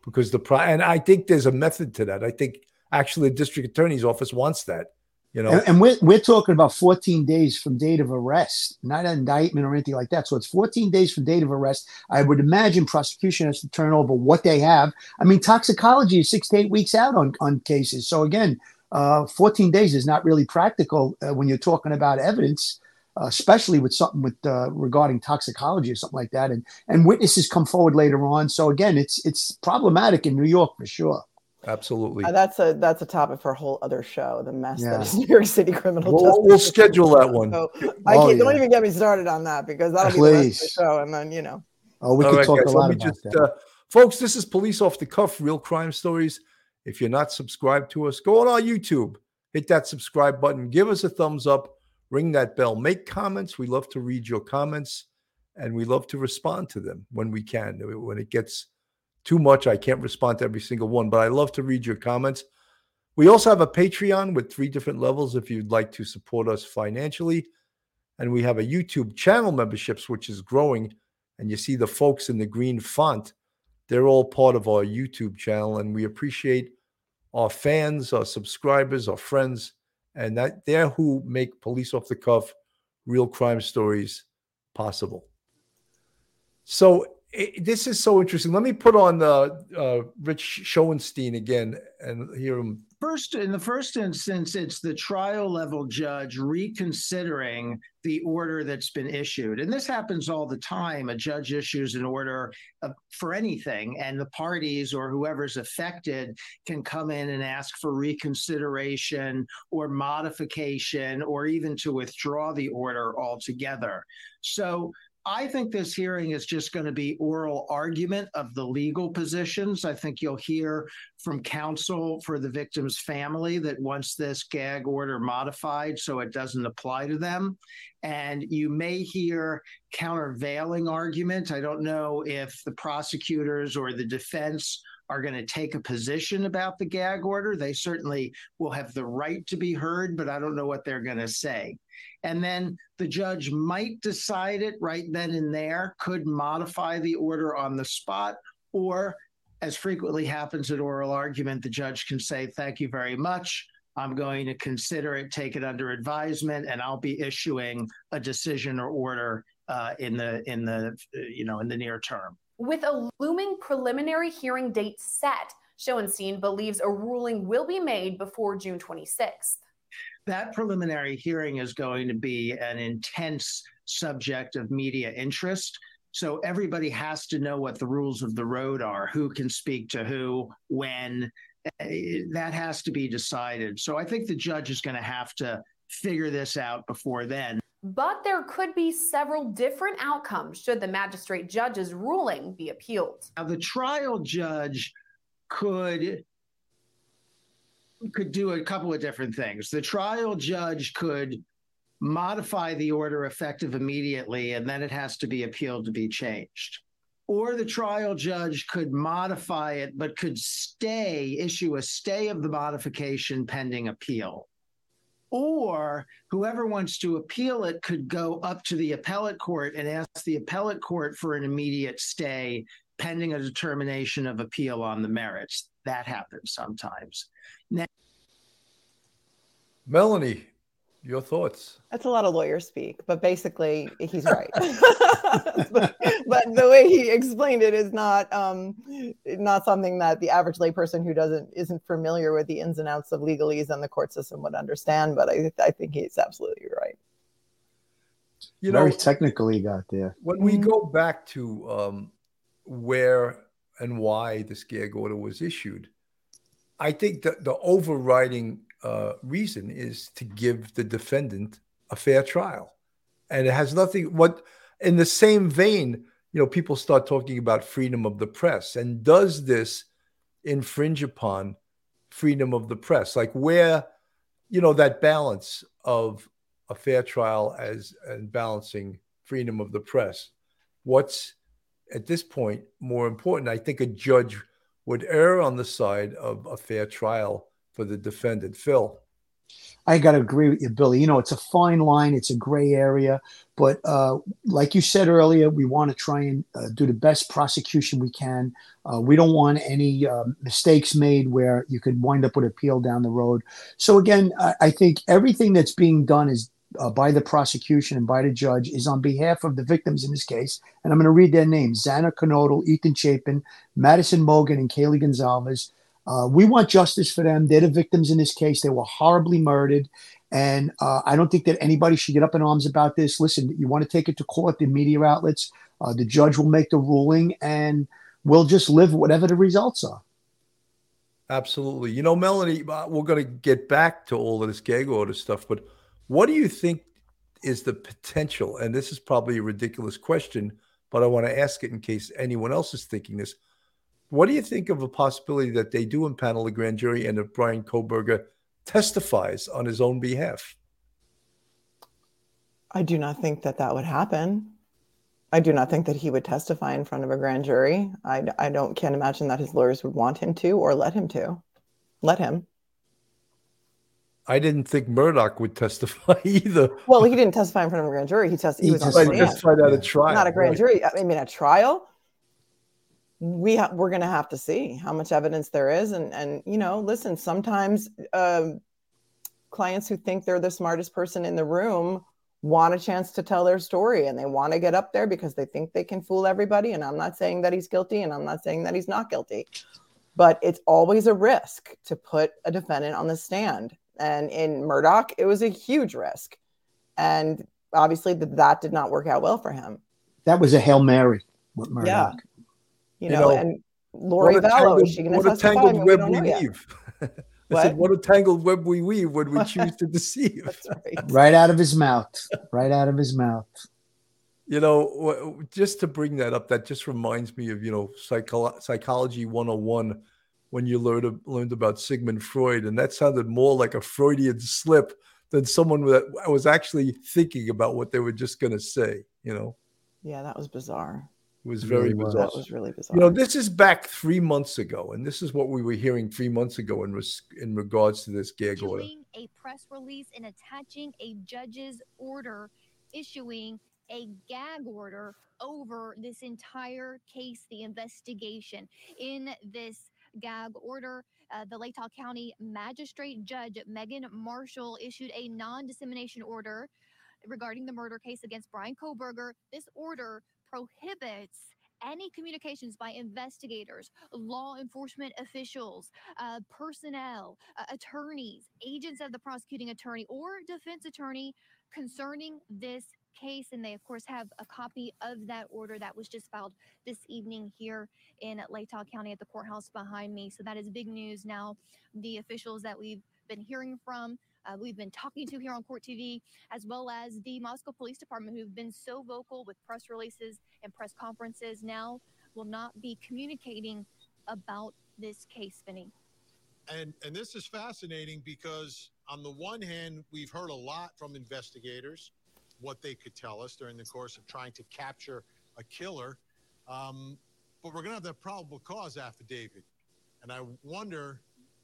because the pro and I think there's a method to that. I think actually the district attorney's office wants that. You know, And, and we're, we're talking about 14 days from date of arrest, not an indictment or anything like that. So it's 14 days from date of arrest. I would imagine prosecution has to turn over what they have. I mean, toxicology is six to eight weeks out on, on cases. So again, uh, 14 days is not really practical uh, when you're talking about evidence, uh, especially with something with uh, regarding toxicology or something like that. And and witnesses come forward later on. So again, it's it's problematic in New York for sure. Absolutely. Uh, that's a that's a topic for a whole other show. The mess Yeah. that is New York City criminal We'll- justice. we'll schedule that one. So I Oh, can't, don't even get me started on that because that'll be the rest of the show, and then you know. Oh, we All could right, talk guys, a lot let me about just, that. uh, folks, this is Police Off the Cuff, real crime stories. If you're not subscribed to us, go on our YouTube, hit that subscribe button, give us a thumbs up, ring that bell, make comments. We love to read your comments and we love to respond to them when we can. When it gets too much, I can't respond to every single one, but I love to read your comments. We also have a Patreon with three different levels if you'd like to support us financially. And we have a YouTube channel memberships, which is growing. And you see the folks in the green font, they're all part of our YouTube channel. And we appreciate our fans, our subscribers, our friends, and that they're who make police off the cuff, real crime stories possible. So i this is so interesting. Let me put on uh, uh, Rich Schoenstein again and hear him. First, in the first instance, it's the trial level judge reconsidering the order that's been issued. And this happens all the time. A judge issues an order uh, for anything, and the parties or whoever's affected can come in and ask for reconsideration or modification or even to withdraw the order altogether. So, I think this hearing is just going to be oral argument of the legal positions. I think you'll hear from counsel for the victim's family that wants this gag order modified so it doesn't apply to them. And you may hear countervailing argument. I don't know if the prosecutors or the defense are going to take a position about the gag order. They certainly will have the right to be heard, but I don't know what they're going to say. And then the judge might decide it right then and there, could modify the order on the spot, or as frequently happens at oral argument, the judge can say, Thank you very much. I'm going to consider it, take it under advisement, and I'll be issuing a decision or order uh, in the in the you know in the near term. With a looming preliminary hearing date set, Schoenstein believes a ruling will be made before June 26th. That preliminary hearing is going to be an intense subject of media interest. So everybody has to know what the rules of the road are, who can speak to who, when. Eh, That has to be decided. So I think the judge is going to have to figure this out before then. But there could be several different outcomes should the magistrate judge's ruling be appealed. Now, the trial judge could could do a couple of different things. The trial judge could modify the order effective immediately, and then it has to be appealed to be changed. Or the trial judge could modify it, but could stay, issue a stay of the modification pending appeal. Or whoever wants to appeal it could go up to the appellate court and ask the appellate court for an immediate stay pending a determination of appeal on the merits. That happens sometimes. Melanie, your thoughts? That's a lot of lawyer speak, but basically he's right. but, but the way he explained it is not um, not something that the average layperson who doesn't isn't familiar with the ins and outs of legalese and the court system would understand. But I, I think he's absolutely right. You know, Very technically he got there. when we Mhm. go back to um, where and why this gag order was issued, I think that the overriding uh, reason is to give the defendant a fair trial, and it has nothing. What in the same vein, you know, people start talking about freedom of the press, and does this infringe upon freedom of the press? Like where, you know, that balance of a fair trial as and balancing freedom of the press. What's at this point more important? I think a judge would err on the side of a fair trial for the defendant. Phil. I got to agree with you, Billy. You know, it's a fine line, it's a gray area. But uh, like you said earlier, we want to try and uh, do the best prosecution we can. Uh, we don't want any uh, mistakes made where you could wind up with appeal down the road. So, again, I, I think everything that's being done is uh, by the prosecution and by the judge is on behalf of the victims in this case. And I'm going to read their names Xana Kernodle, Ethan Chapin, Madison Mogen, and Kaylee Gonzalez. Uh, we want justice for them. They're the victims in this case. They were horribly murdered. And uh, I don't think that anybody should get up in arms about this. Listen, you want to take it to court, the media outlets, uh, the judge will make the ruling, and we'll just live whatever the results are. Absolutely. You know, Melanie, uh, we're going to get back to all of this gag order stuff, but what do you think is the potential? And this is probably a ridiculous question, but I want to ask it in case anyone else is thinking this. What do you think of a possibility that they do impanel a grand jury and if Bryan Kohberger testifies on his own behalf? I do not think that that would happen. I do not think that he would testify in front of a grand jury. I, I don't can't imagine that his lawyers would want him to or let him to. Let him. I didn't think Murdaugh would testify either. Well, he didn't testify in front of a grand jury. He, test, he, he was on testified at a trial. Not a grand right. jury. I mean, a trial we ha- we're going to have to see how much evidence there is and and you know listen sometimes um, clients who think they're the smartest person in the room want a chance to tell their story and they want to get up there because they think they can fool everybody and i'm not saying that he's guilty and i'm not saying that he's not guilty but it's always a risk to put a defendant on the stand and in murdaugh it was a huge risk and obviously that, that did not work out well for him. That was a hail mary with murdaugh yeah you know, you know and Lori Vallow, is she going to What a tangled web we weave. I what? said, what a tangled web we weave when we choose to deceive. right. right out of his mouth. Right out of his mouth. You know, just to bring that up, that just reminds me of, you know, psycho- psychology 101 when you learned, learned about Sigmund Freud. And that sounded more like a Freudian slip than someone that was actually thinking about what they were just going to say, you know? Yeah, that was bizarre was very really bizarre. That was really bizarre. You know, this is back three months ago, and this is what we were hearing three months ago in res- in regards to this gag order. A press release and attaching a judge's order issuing a gag order over this entire case, the investigation. In this gag order, uh, the Latah County Magistrate Judge Megan Marshall issued a non dissemination order regarding the murder case against Bryan Kohberger. This order prohibits any communications by investigators, law enforcement officials, uh, personnel, uh, attorneys, agents of the prosecuting attorney, or defense attorney concerning this case. And they, of course, have a copy of that order that was just filed this evening here in Latah County at the courthouse behind me. So that is big news now. The officials that we've been hearing from uh, we've been talking to here on Court TV, as well as the Moscow Police Department, who've been so vocal with press releases and press conferences, now will not be communicating about this case, Vinnie. And and this is fascinating because on the one hand, we've heard a lot from investigators what they could tell us during the course of trying to capture a killer. Um, but we're going to have that probable cause affidavit. And I wonder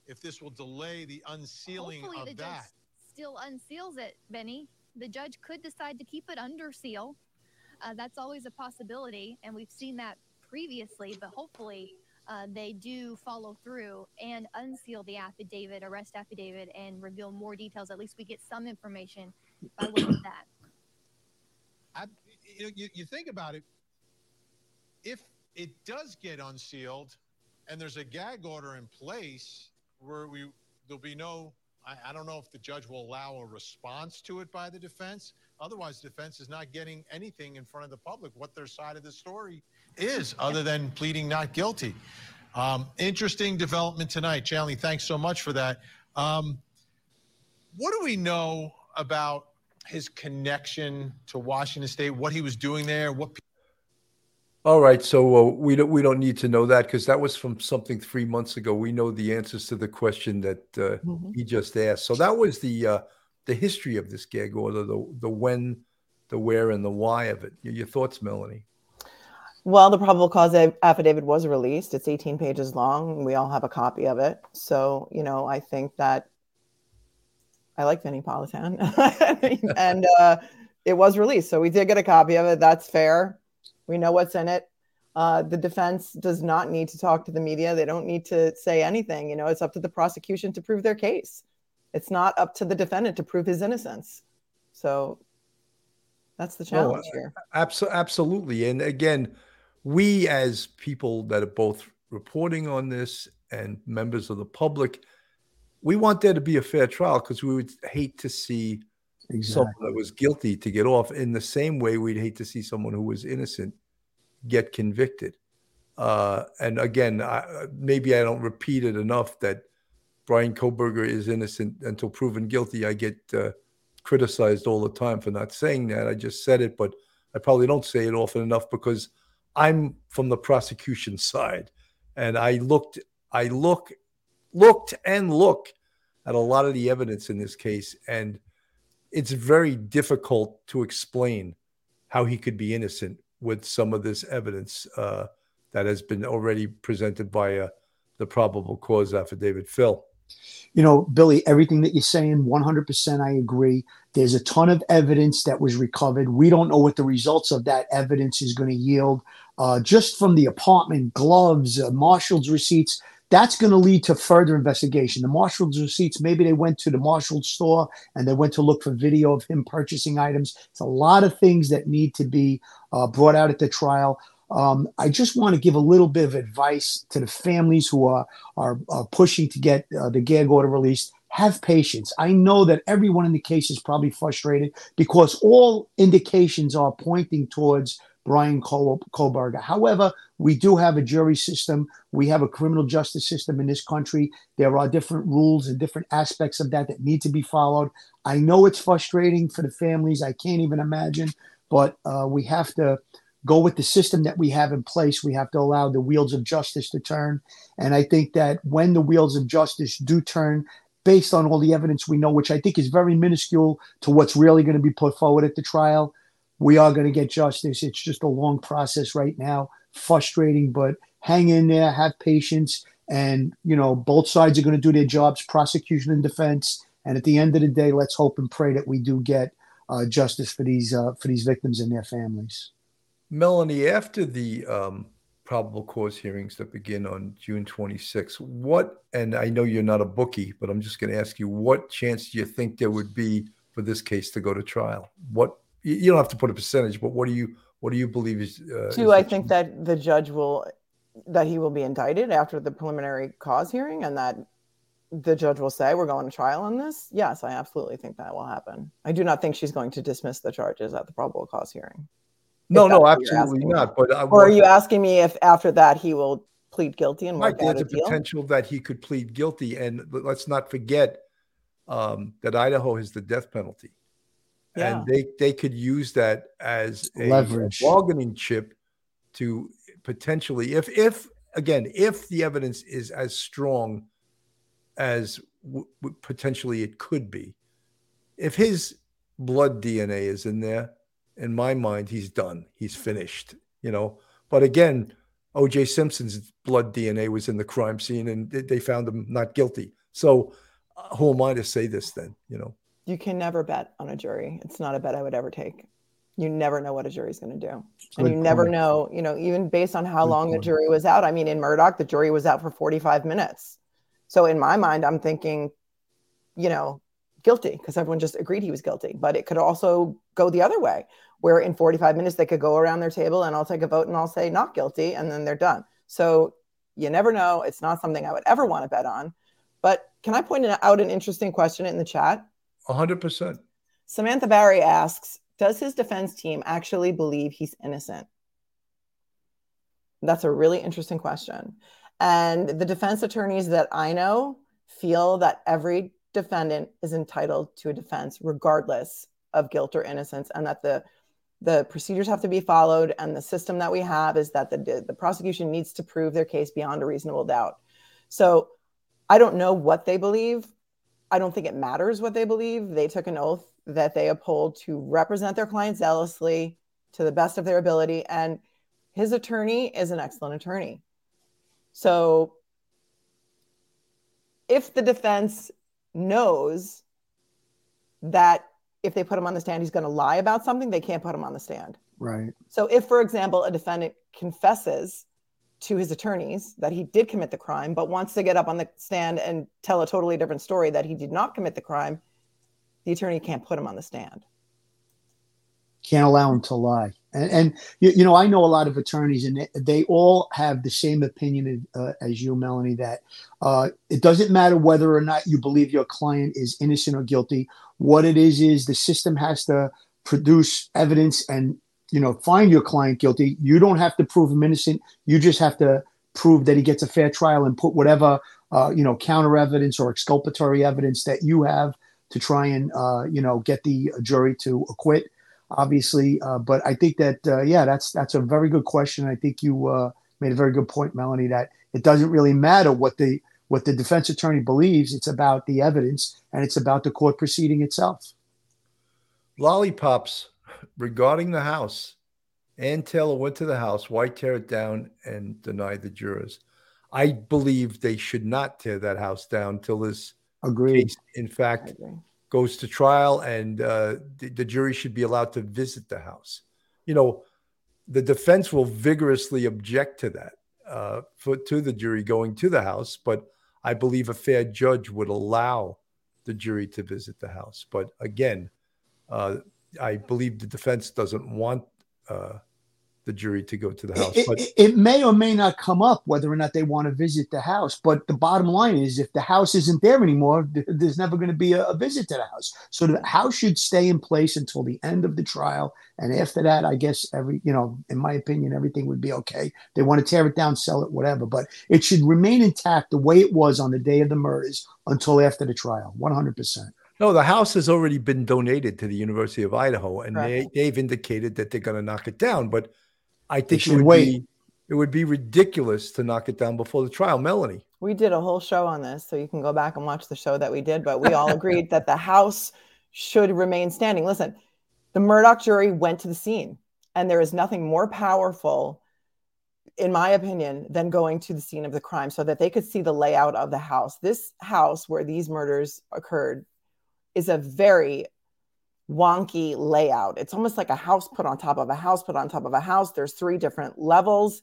if this will delay the unsealing Hopefully of the that. still unseals it, Vinnie. The judge could decide to keep it under seal. Uh, that's always a possibility, and we've seen that previously. But hopefully, uh, they do follow through and unseal the affidavit, arrest affidavit, and reveal more details. At least we get some information by looking at that. I, you, you, you think about it. If it does get unsealed, and there's a gag order in place, where we there'll be no I, I, don't know if the judge will allow a response to it by the defense. Otherwise, defense is not getting anything in front of the public what their side of the story is, other than pleading not guilty. Um, interesting development tonight, Chanley. Thanks so much for that. Um, what do we know about his connection to Washington State? What he was doing there? What all right, so uh, we don't we don't need to know that because that was from something three months ago. We know the answers to the question that uh, mm-hmm. he just asked. So that was the uh, the history of this gag order, the the when, the where, and the why of it. Your, your thoughts, Melanie? Well, the probable cause affidavit was released. It's 18 pages long. We all have a copy of it. So you know, I think that I like Vinnie Politan, and uh, it was released. So we did get a copy of it. That's fair. We know what's in it. Uh, the defense does not need to talk to the media. They don't need to say anything. You know, it's up to the prosecution to prove their case. It's not up to the defendant to prove his innocence. So that's the challenge no, here. Abso- absolutely. And again, we as people that are both reporting on this and members of the public, we want there to be a fair trial because we would hate to see exactly. someone that was guilty to get off in the same way we'd hate to see someone who was innocent get convicted. Uh, and again, I, maybe I don't repeat it enough that Bryan Kohberger is innocent until proven guilty. I get uh, criticized all the time for not saying that. I just said it, but I probably don't say it often enough because I'm from the prosecution side, and I looked, I look, looked and look at a lot of the evidence in this case, and it's very difficult to explain how he could be innocent with some of this evidence uh, that has been already presented by uh, the probable cause affidavit. Phil. You know, Billy, everything that you're saying, 100% I agree. There's a ton of evidence that was recovered. We don't know what the results of that evidence is going to yield. Uh, just from the apartment, gloves, uh, Marshalls receipts, that's going to lead to further investigation. The Marshalls receipts, maybe they went to the Marshalls store and they went to look for video of him purchasing items. It's a lot of things that need to be uh, brought out at the trial. Um, I just want to give a little bit of advice to the families who are are, are pushing to get uh, the gag order released. Have patience. I know that everyone in the case is probably frustrated because all indications are pointing towards Bryan Col-. However, we do have a jury system. We have a criminal justice system in this country. There are different rules and different aspects of that that need to be followed. I know it's frustrating for the families. I can't even imagine, but uh, we have to go with the system that we have in place. We have to allow the wheels of justice to turn. And I think that when the wheels of justice do turn, based on all the evidence we know, which I think is very minuscule to what's really going to be put forward at the trial, we are going to get justice. It's just a long process right now, frustrating, but hang in there, have patience, and you know both sides are going to do their jobs, prosecution and defense. And at the end of the day, let's hope and pray that we do get uh, justice for these uh, for these victims and their families. Melanie, after the um, probable cause hearings that begin on June 26, what and I know you're not a bookie, but I'm just going to ask you, what chance do you think there would be for this case to go to trial? What you don't have to put a percentage, but what do you what do you believe is? Uh, do is I think that the judge will that he will be indicted after the preliminary cause hearing, and that the judge will say we're going to trial on this? Yes, I absolutely think that will happen. I do not think she's going to dismiss the charges at the probable cause hearing. No, no, absolutely not. But I, or are you asking me if after that he will plead guilty and work right, there's a, a potential that he could plead guilty, and let's not forget um, that Idaho has the death penalty yeah. and they they could use that as a leverage. bargaining chip to potentially if if again if the evidence is as strong as w- w- potentially it could be if his blood dna is in there in my mind he's done. He's finished you know? But again oj simpson's blood dna was in the crime scene and they found him not guilty. So uh, who am i to say this then you know you can never bet on a jury. It's not a bet I would ever take. You never know what a jury's going to do. And you never know, you know, even based on how Good long point. the jury was out. I mean, in Murdaugh, the jury was out for 45 minutes. So in my mind, I'm thinking, you know, guilty because everyone just agreed he was guilty. But it could also go the other way, where in 45 minutes they could go around their table and I'll take a vote and I'll say not guilty and then they're done. So you never know. It's not something I would ever want to bet on. But can I point out an interesting question in the chat? 100%. Samantha Barry asks Does his defense team actually believe he's innocent? That's a really interesting question. And the defense attorneys that I know feel that every defendant is entitled to a defense regardless of guilt or innocence and that the the procedures have to be followed and the system that we have is that the, the prosecution needs to prove their case beyond a reasonable doubt so i don't know what they believe I don't think it matters what they believe. They took an oath that they uphold to represent their client zealously to the best of their ability. And his attorney is an excellent attorney. So if the defense knows that if they put him on the stand, he's going to lie about something, they can't put him on the stand. Right. So, if, for example, a defendant confesses to his attorneys that he did commit the crime, but wants to get up on the stand and tell a totally different story that he did not commit the crime, the attorney can't put him on the stand. Can't allow him to lie. And, and you, you know, I know a lot of attorneys, and they, all have the same opinion uh, as you, Melanie, that uh, it doesn't matter whether or not you believe your client is innocent or guilty. What it is is the system has to produce evidence and you know find your client guilty. You don't have to prove him innocent. You just have to prove that he gets a fair trial and put whatever uh, you know counter evidence or exculpatory evidence that you have to try and uh, you know get the jury to acquit obviously. Uh, but I think that uh, yeah, that's that's a very good question. I think you uh, made a very good point, Melanie. That it doesn't really matter what the what the defense attorney believes. It's about the evidence and it's about the court proceeding itself. Lollipops regarding the house. Ann Taylor went to the house. Why tear it down and deny the jurors? I believe they should not tear that house down till this Agreed. case, in fact, goes to trial, and uh, the, the jury should be allowed to visit the house. You know, the defense will vigorously object to that uh, for, to the jury going to the house, but I believe a fair judge would allow the jury to visit the house. But again, uh, I believe the defense doesn't want uh, the jury to go to the house. It, but it, it, may or may not come up whether or not they want to visit the house. But the bottom line is, if the house isn't there anymore, there's never going to be a, a, visit to the house. So the house should stay in place until the end of the trial. And after that, I guess every, you know, in my opinion, everything would be okay. They want to tear it down, sell it, whatever. But it should remain intact the way it was on the day of the murders until after the trial, 100%. No, the house has already been donated to the University of Idaho, and Right. they, they've indicated that they're going to knock it down. But I think it would wait. be it would be ridiculous to knock it down before the trial, Melanie. We did a whole show on this, so you can go back and watch the show that we did. But we all agreed that the house should remain standing. Listen, the Murdaugh jury went to the scene, and there is nothing more powerful, in my opinion, than going to the scene of the crime so that they could see the layout of the house. This house where these murders occurred is a very wonky layout. It's almost like a house put on top of a house put on top of a house. There's three different levels.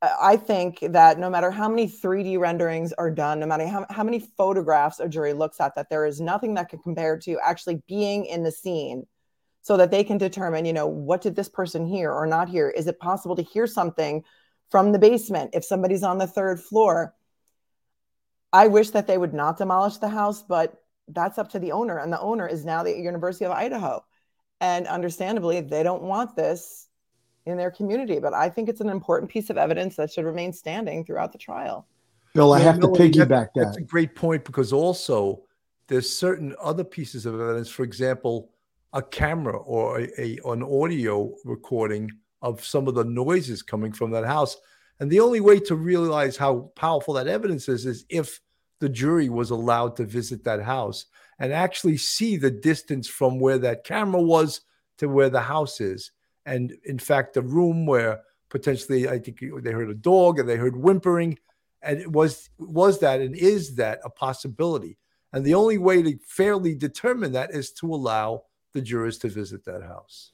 I think that no matter how many 3D renderings are done, no matter how, how many photographs a jury looks at, that there is nothing that can compare to actually being in the scene so that they can determine, you know, what did this person hear or not hear? Is it possible to hear something from the basement if somebody's on the third floor? I wish that they would not demolish the house, but that's up to the owner. And the owner is now the University of Idaho. And understandably, they don't want this in their community. But I think it's an important piece of evidence that should remain standing throughout the trial. Bill, I Well, have to Melanie, that- piggyback That's a great point because also there's certain other pieces of evidence. For example, a camera or a, a an audio recording of some of the noises coming from that house. And the only way to realize how powerful that evidence is is if the jury was allowed to visit that house and actually see the distance from where that camera was to where the house is. And in fact, the room where potentially I think they heard a dog and they heard whimpering, and it was was that and is that a possibility? And the only way to fairly determine that is to allow the jurors to visit that house.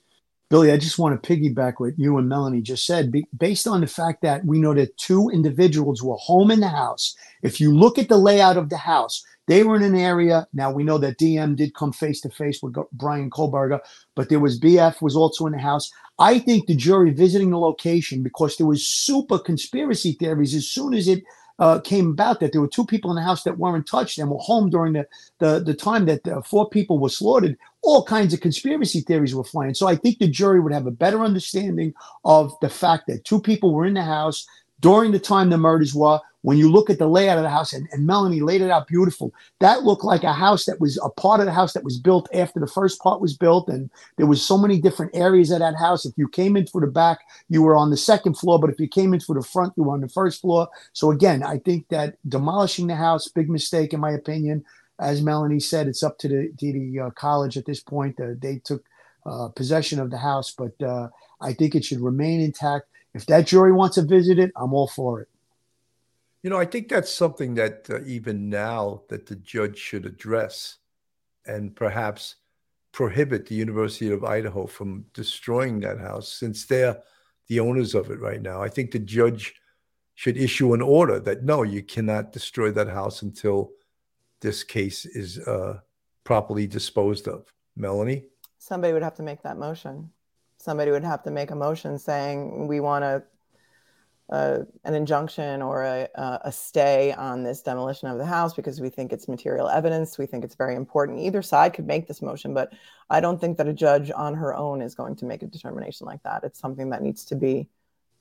Billy, I just want to piggyback what you and Melanie just said. Based on the fact that we know that two individuals were home in the house, if you look at the layout of the house, they were in an area. Now we know that DM did come face to face with Bryan Kohberger, but there was BF was also in the house. I think the jury visiting the location because there was super conspiracy theories as soon as it uh, came about that there were two people in the house that weren't touched and were home during the the, the time that the four people were slaughtered. All kinds of conspiracy theories were flying. So I think the jury would have a better understanding of the fact that two people were in the house during the time the murders were. When you look at the layout of the house, and, and Melanie laid it out beautiful, that looked like a house that was a part of the house that was built after the first part was built, and there was so many different areas of that house. If you came in through the back, you were on the second floor, but if you came in through the front, you were on the first floor. So again, I think that demolishing the house, big mistake in my opinion. As Melanie said, it's up to the to the uh, college at this point. Uh, they took uh, possession of the house, but uh, I think it should remain intact. If that jury wants to visit it, I'm all for it. You know, I think that's something that uh, even now that the judge should address and perhaps prohibit the University of Idaho from destroying that house since they're the owners of it right now. I think the judge should issue an order that no, you cannot destroy that house until this case is uh, properly disposed of. Melanie? Somebody would have to make that motion. Somebody would have to make a motion saying we want a, a an injunction or a, a stay on this demolition of the house because we think it's material evidence. We think it's very important. Either side could make this motion, but I don't think that a judge on her own is going to make a determination like that. It's something that needs to be,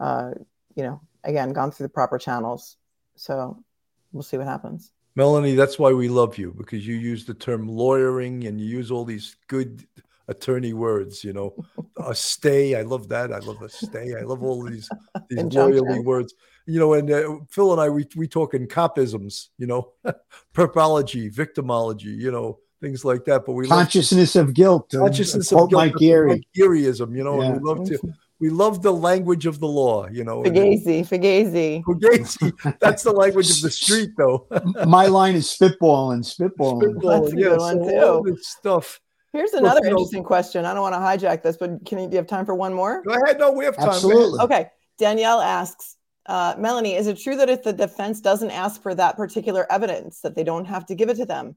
uh, you know, again, gone through the proper channels. So we'll see what happens. Melanie, that's why we love you because you use the term lawyering and you use all these good attorney words, you know, a stay. I love that. I love a stay. I love all these these lawyerly words. You know, and uh, Phil and I we we talk in copisms, you know, perpology, victimology, you know, things like that. But we consciousness love, of guilt, consciousness of guilt, Mike Geary. Gearyism, you know, yeah. and we love to we love the language of the law, you know. Fugazi, Fugazi. Fugazi. That's the language of the street, though. My line is spitballing, spitballing. spitballing yeah, one so too. this stuff. Here's another well, interesting know, question. I don't want to hijack this, but can you, do you have time for one more? Go ahead. No, we have time. Absolutely. Okay. Danielle asks, uh, Melanie, is it true that if the defense doesn't ask for that particular evidence, that they don't have to give it to them?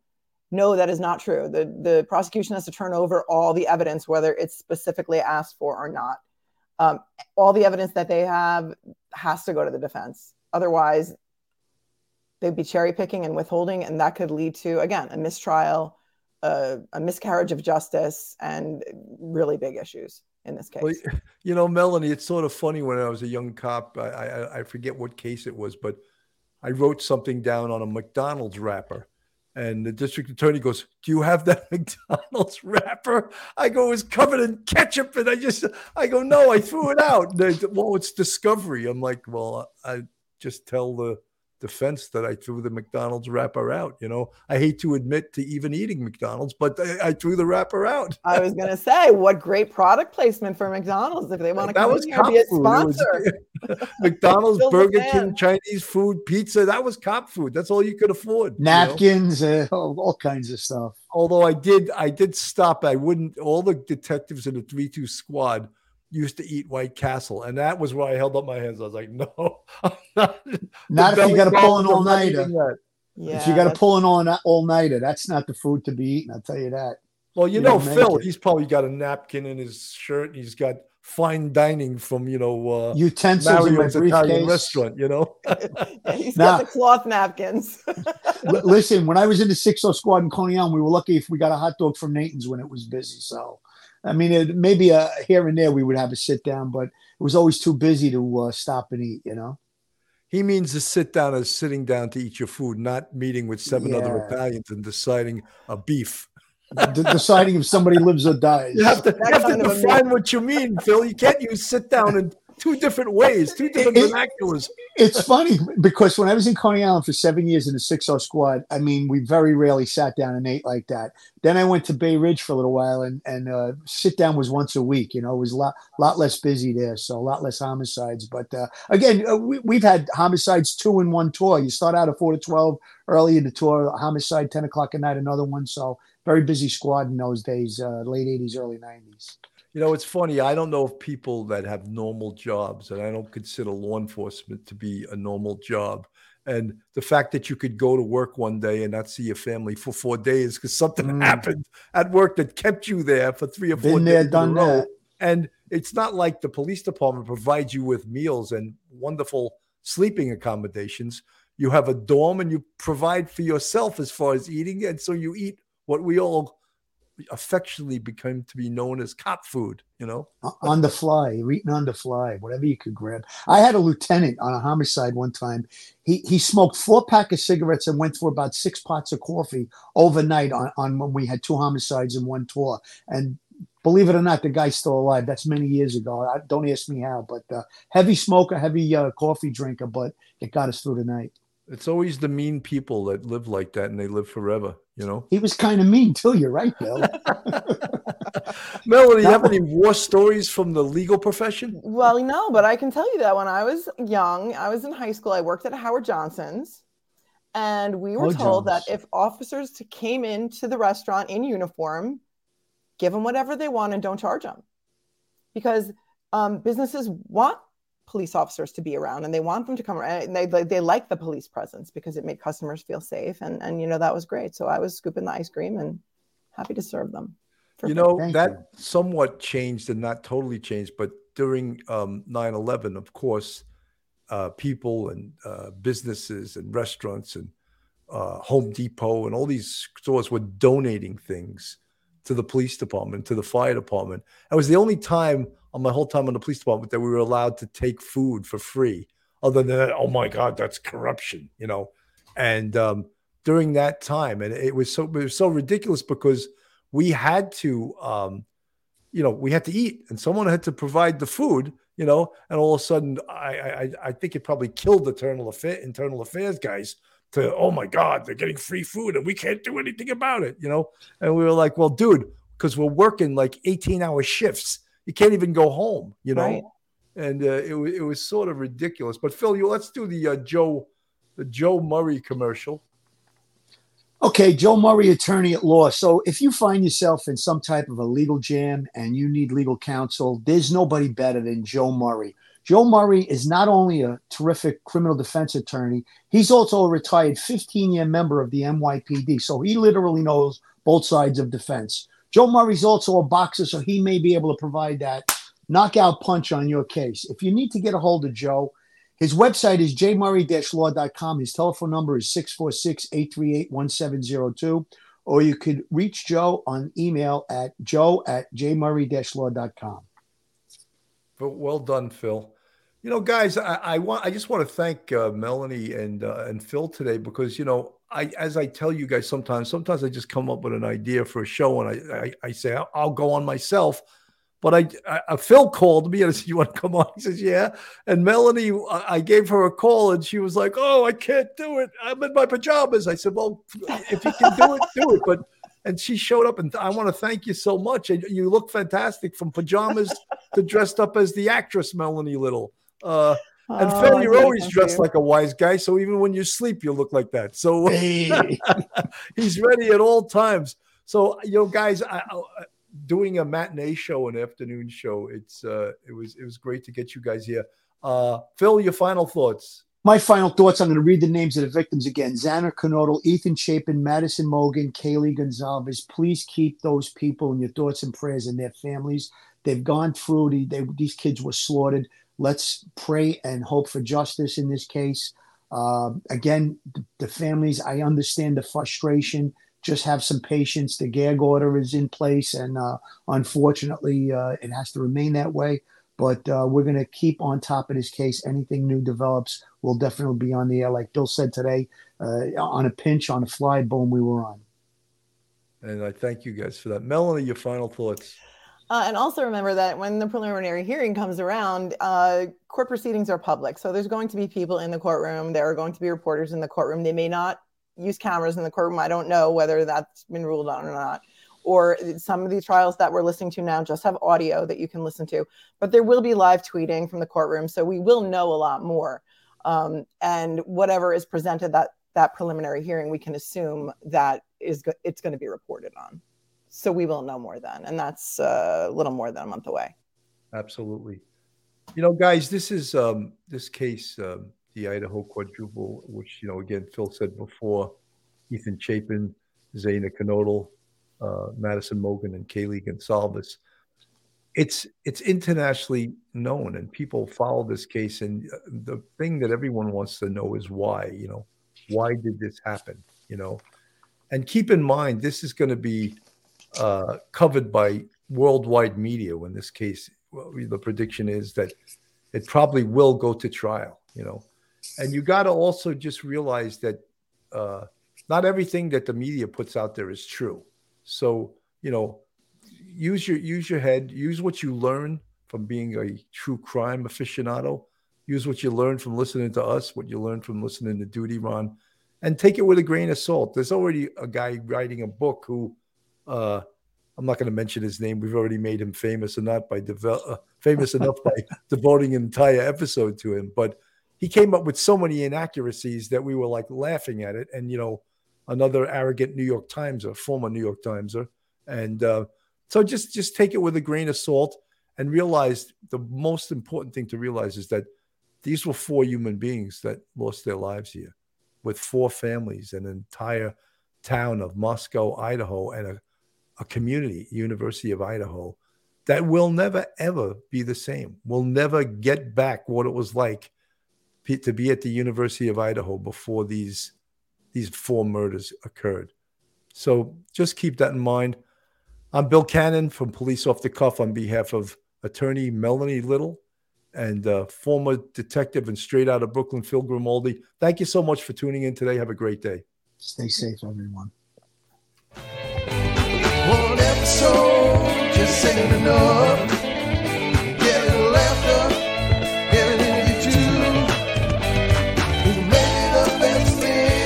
No, that is not true. The the prosecution has to turn over all the evidence, whether it's specifically asked for or not um, all the evidence that they have has to go to the defense. Otherwise, they'd be cherry picking and withholding, and that could lead to, again, a mistrial, uh, a miscarriage of justice, and really big issues in this case. Well, you know, Melanie, it's sort of funny when I was a young cop. I, I, I forget what case it was, but I wrote something down on a McDonald's wrapper and the district attorney goes, Do you have that McDonald's wrapper? I go, It's covered in ketchup. And I just, I go, No, I threw it out. They, well, it's discovery. I'm like, Well, I just tell the defense that I threw the McDonald's wrapper out. You know, I hate to admit to even eating McDonald's, but I, I threw the wrapper out. I was going to say, what great product placement for McDonald's if they want to come in here and be a sponsor. McDonald's, Burger King, Chinese food, pizza. That was cop food. That's all you could afford. Napkins, you know? uh, all, all kinds of stuff. Although I did, I did stop. I wouldn't. All the detectives in the three-two squad used to eat White Castle, and that was where I held up my hands. I was like, "No, not, not if you got to pull an all nighter. Yeah, if you got to pull an all all nighter, that's not the food to be eaten. I'll tell you that. Well, you, you know, Phil, he's probably got a napkin in his shirt. And he's got fine dining from you know uh, utensils in my Italian restaurant. You know, yeah, he's now, got the cloth napkins. listen, when I was in the 60 squad in Coney Island, we were lucky if we got a hot dog from Nathan's when it was busy. So I mean, it, maybe a, here and there we would have a sit down, but it was always too busy to uh, stop and eat. You know. He means to sit down as sitting down to eat your food, not meeting with seven yeah. other Italians and deciding a beef. deciding if somebody lives or dies. You have to, you have to define what you mean, Phil. You can't use sit down and two different ways, two different it, vernaculars. It's funny because when I was in Coney Island for seven years in the 6 squad, I mean, we very rarely sat down and ate like that. Then I went to Bay Ridge for a little while, and and uh, sit down was once a week. You know, it was a lot lot less busy there, so a lot less homicides. But uh, again, uh, we, have had homicides two in one tour. You start out at four to twelve early in the tour, homicide ten o'clock at night, another one. So very busy squad in those days, uh, late '80s, early '90s. You know, it's funny. I don't know if people that have normal jobs, and I don't consider law enforcement to be a normal job. And the fact that you could go to work one day and not see your family for four days because something mm. happened at work that kept you there for three or four Been there, days. Done that. And it's not like the police department provides you with meals and wonderful sleeping accommodations. You have a dorm and you provide for yourself as far as eating. And so you eat what we all affectionately became to be known as cop food, you know? On the fly, you're eating on the fly, whatever you could grab. I had a lieutenant on a homicide one time. He he smoked four pack of cigarettes and went through about six pots of coffee overnight on, on when we had two homicides in one tour. And believe it or not, the guy's still alive. That's many years ago. I, don't ask me how, but uh, heavy smoker, heavy uh, coffee drinker, but it got us through the night. It's always the mean people that live like that and they live forever, you know? He was kind of mean too. You're right, Bill. Melanie, you have any war stories from the legal profession? Well, no, but I can tell you that when I was young, I was in high school, I worked at Howard Johnson's. And we were Oh, told Jones. that if officers came into the restaurant in uniform, give them whatever they want and don't charge them. Because um, businesses want police officers to be around and they want them to come around. And they, they, they like the police presence because it made customers feel safe. And, and, you know, that was great. So I was scooping the ice cream and happy to serve them. You free. know, Thank that you. somewhat changed and not totally changed, but during um, 9/11, of course, uh, people and uh, businesses and restaurants and uh, Home Depot and all these stores were donating things to the police department, to the fire department. It was the only time on my whole time in the police department that we were allowed to take food for free. Other than that, oh my God, that's corruption, you know. And um, during that time, and it was so it was so ridiculous because we had to um, you know we had to eat and someone had to provide the food you know and all of a sudden i i i think it probably killed the internal internal affairs guys to oh my god they're getting free food and we can't do anything about it you know and we were like well dude because we're working like 18 hour shifts you can't even go home you know Right. and uh, it, it was sort of ridiculous but phil you let's do the uh, joe the joe murray commercial Okay, Joe Murray, attorney at law. So if you find yourself in some type of a legal jam and you need legal counsel, there's nobody better than Joe Murray. Joe Murray is not only a terrific criminal defense attorney, he's also a retired 15 year member of the NYPD. So he literally knows both sides of defense. Joe Murray's also a boxer, so he may be able to provide that knockout punch on your case. If you need to get a hold of Joe, his website is jmurray-law.com. His telephone number is 646-838-1702. Or you could reach Joe on email at joe at jmurray-law.com. But well done, Phil. You know, guys, I, I want I just want to thank uh, Melanie and uh, and Phil today because you know I as I tell you guys sometimes sometimes I just come up with an idea for a show and I I, I say I'll, go on myself. But I, I uh, Phil called me and I said, "You want to come on?" He says, "Yeah." And Melanie, I, I gave her a call and she was like, "Oh, I can't do it. I'm in my pajamas." I said, "Well, if you can do it, do it." But and she showed up and I want to thank you so much. And you look fantastic from pajamas to dressed up as the actress Melanie Little. Uh, and Oh, Phil, you're always dressed like a wise guy. So even when you sleep, you look like that. So Hey. he's ready at all times. So you know, guys, I, I, doing a matinee show, an afternoon show, it's uh, it was it was great to get you guys here. Uh, Phil, your final thoughts. My final thoughts I'm going to read the names of the victims again Xander Kernodle, Ethan Chapin, Madison Mogen, Kaylee Gonzalez. Please keep those people in your thoughts and prayers and their families. They've gone through, the, they, these kids were slaughtered. Let's pray and hope for justice in this case. Uh, again, the, families, I understand the frustration. Just have some patience. The gag order is in place, and uh, unfortunately, uh, it has to remain that way. But uh, we're going to keep on top of this case. Anything new develops, we'll definitely be on the air. Like Bill said today, uh, on a pinch, on a fly, boom, we were on. And I thank you guys for that. Melanie, your final thoughts. Uh, and also remember that when the preliminary hearing comes around, uh, court proceedings are public. So there's going to be people in the courtroom. There are going to be reporters in the courtroom. They may not use cameras in the courtroom. I don't know whether that's been ruled on or not. Or some of the trials that we're listening to now just have audio that you can listen to. But there will be live tweeting from the courtroom. So we will know a lot more. Um, and whatever is presented that that preliminary hearing, we can assume that is go- it's going to be reported on so we will know more then and that's uh, a little more than a month away Absolutely. You know, guys, this is um, this case, um, the Idaho quadruple, which you know, again, Phil said before, Ethan Chapin, Zaina Kernodle, uh, Madison Mogen, and Kaylee Goncalves. It's it's internationally known, and people follow this case. And uh, the thing that everyone wants to know is why. You know, why did this happen? You know, and keep in mind, this is going to be uh, covered by worldwide media when this case well, the prediction is that it probably will go to trial you know. And you got to also just realize that uh, not everything that the media puts out there is true. So you know use your use your head use what you learn from being a true crime aficionado. Use what you learn from listening to us what you learn from listening to duty ron and take it with a grain of salt. There's already a guy writing a book who uh, I'm not going to mention his name. We've already made him famous enough by devel- uh, famous enough by devoting an entire episode to him. But he came up with so many inaccuracies that we were like laughing at it. And you know, another arrogant New York Timeser, former New York Timeser, and uh, so just just take it with a grain of salt and realize the most important thing to realize is that these were four human beings that lost their lives here, with four families, an entire town of Moscow, Idaho, and a, a community, University of Idaho, that will never ever be the same. We'll never get back what it was like to be at the University of Idaho before these these four murders occurred. So just keep that in mind. I'm Bill Cannon from Police Off the Cuff on behalf of attorney Melanie Little and uh, former detective and straight out of Brooklyn, Phil Grimaldi. Thank you so much for tuning in today. Have a great day. Stay safe, everyone. Just ain't enough.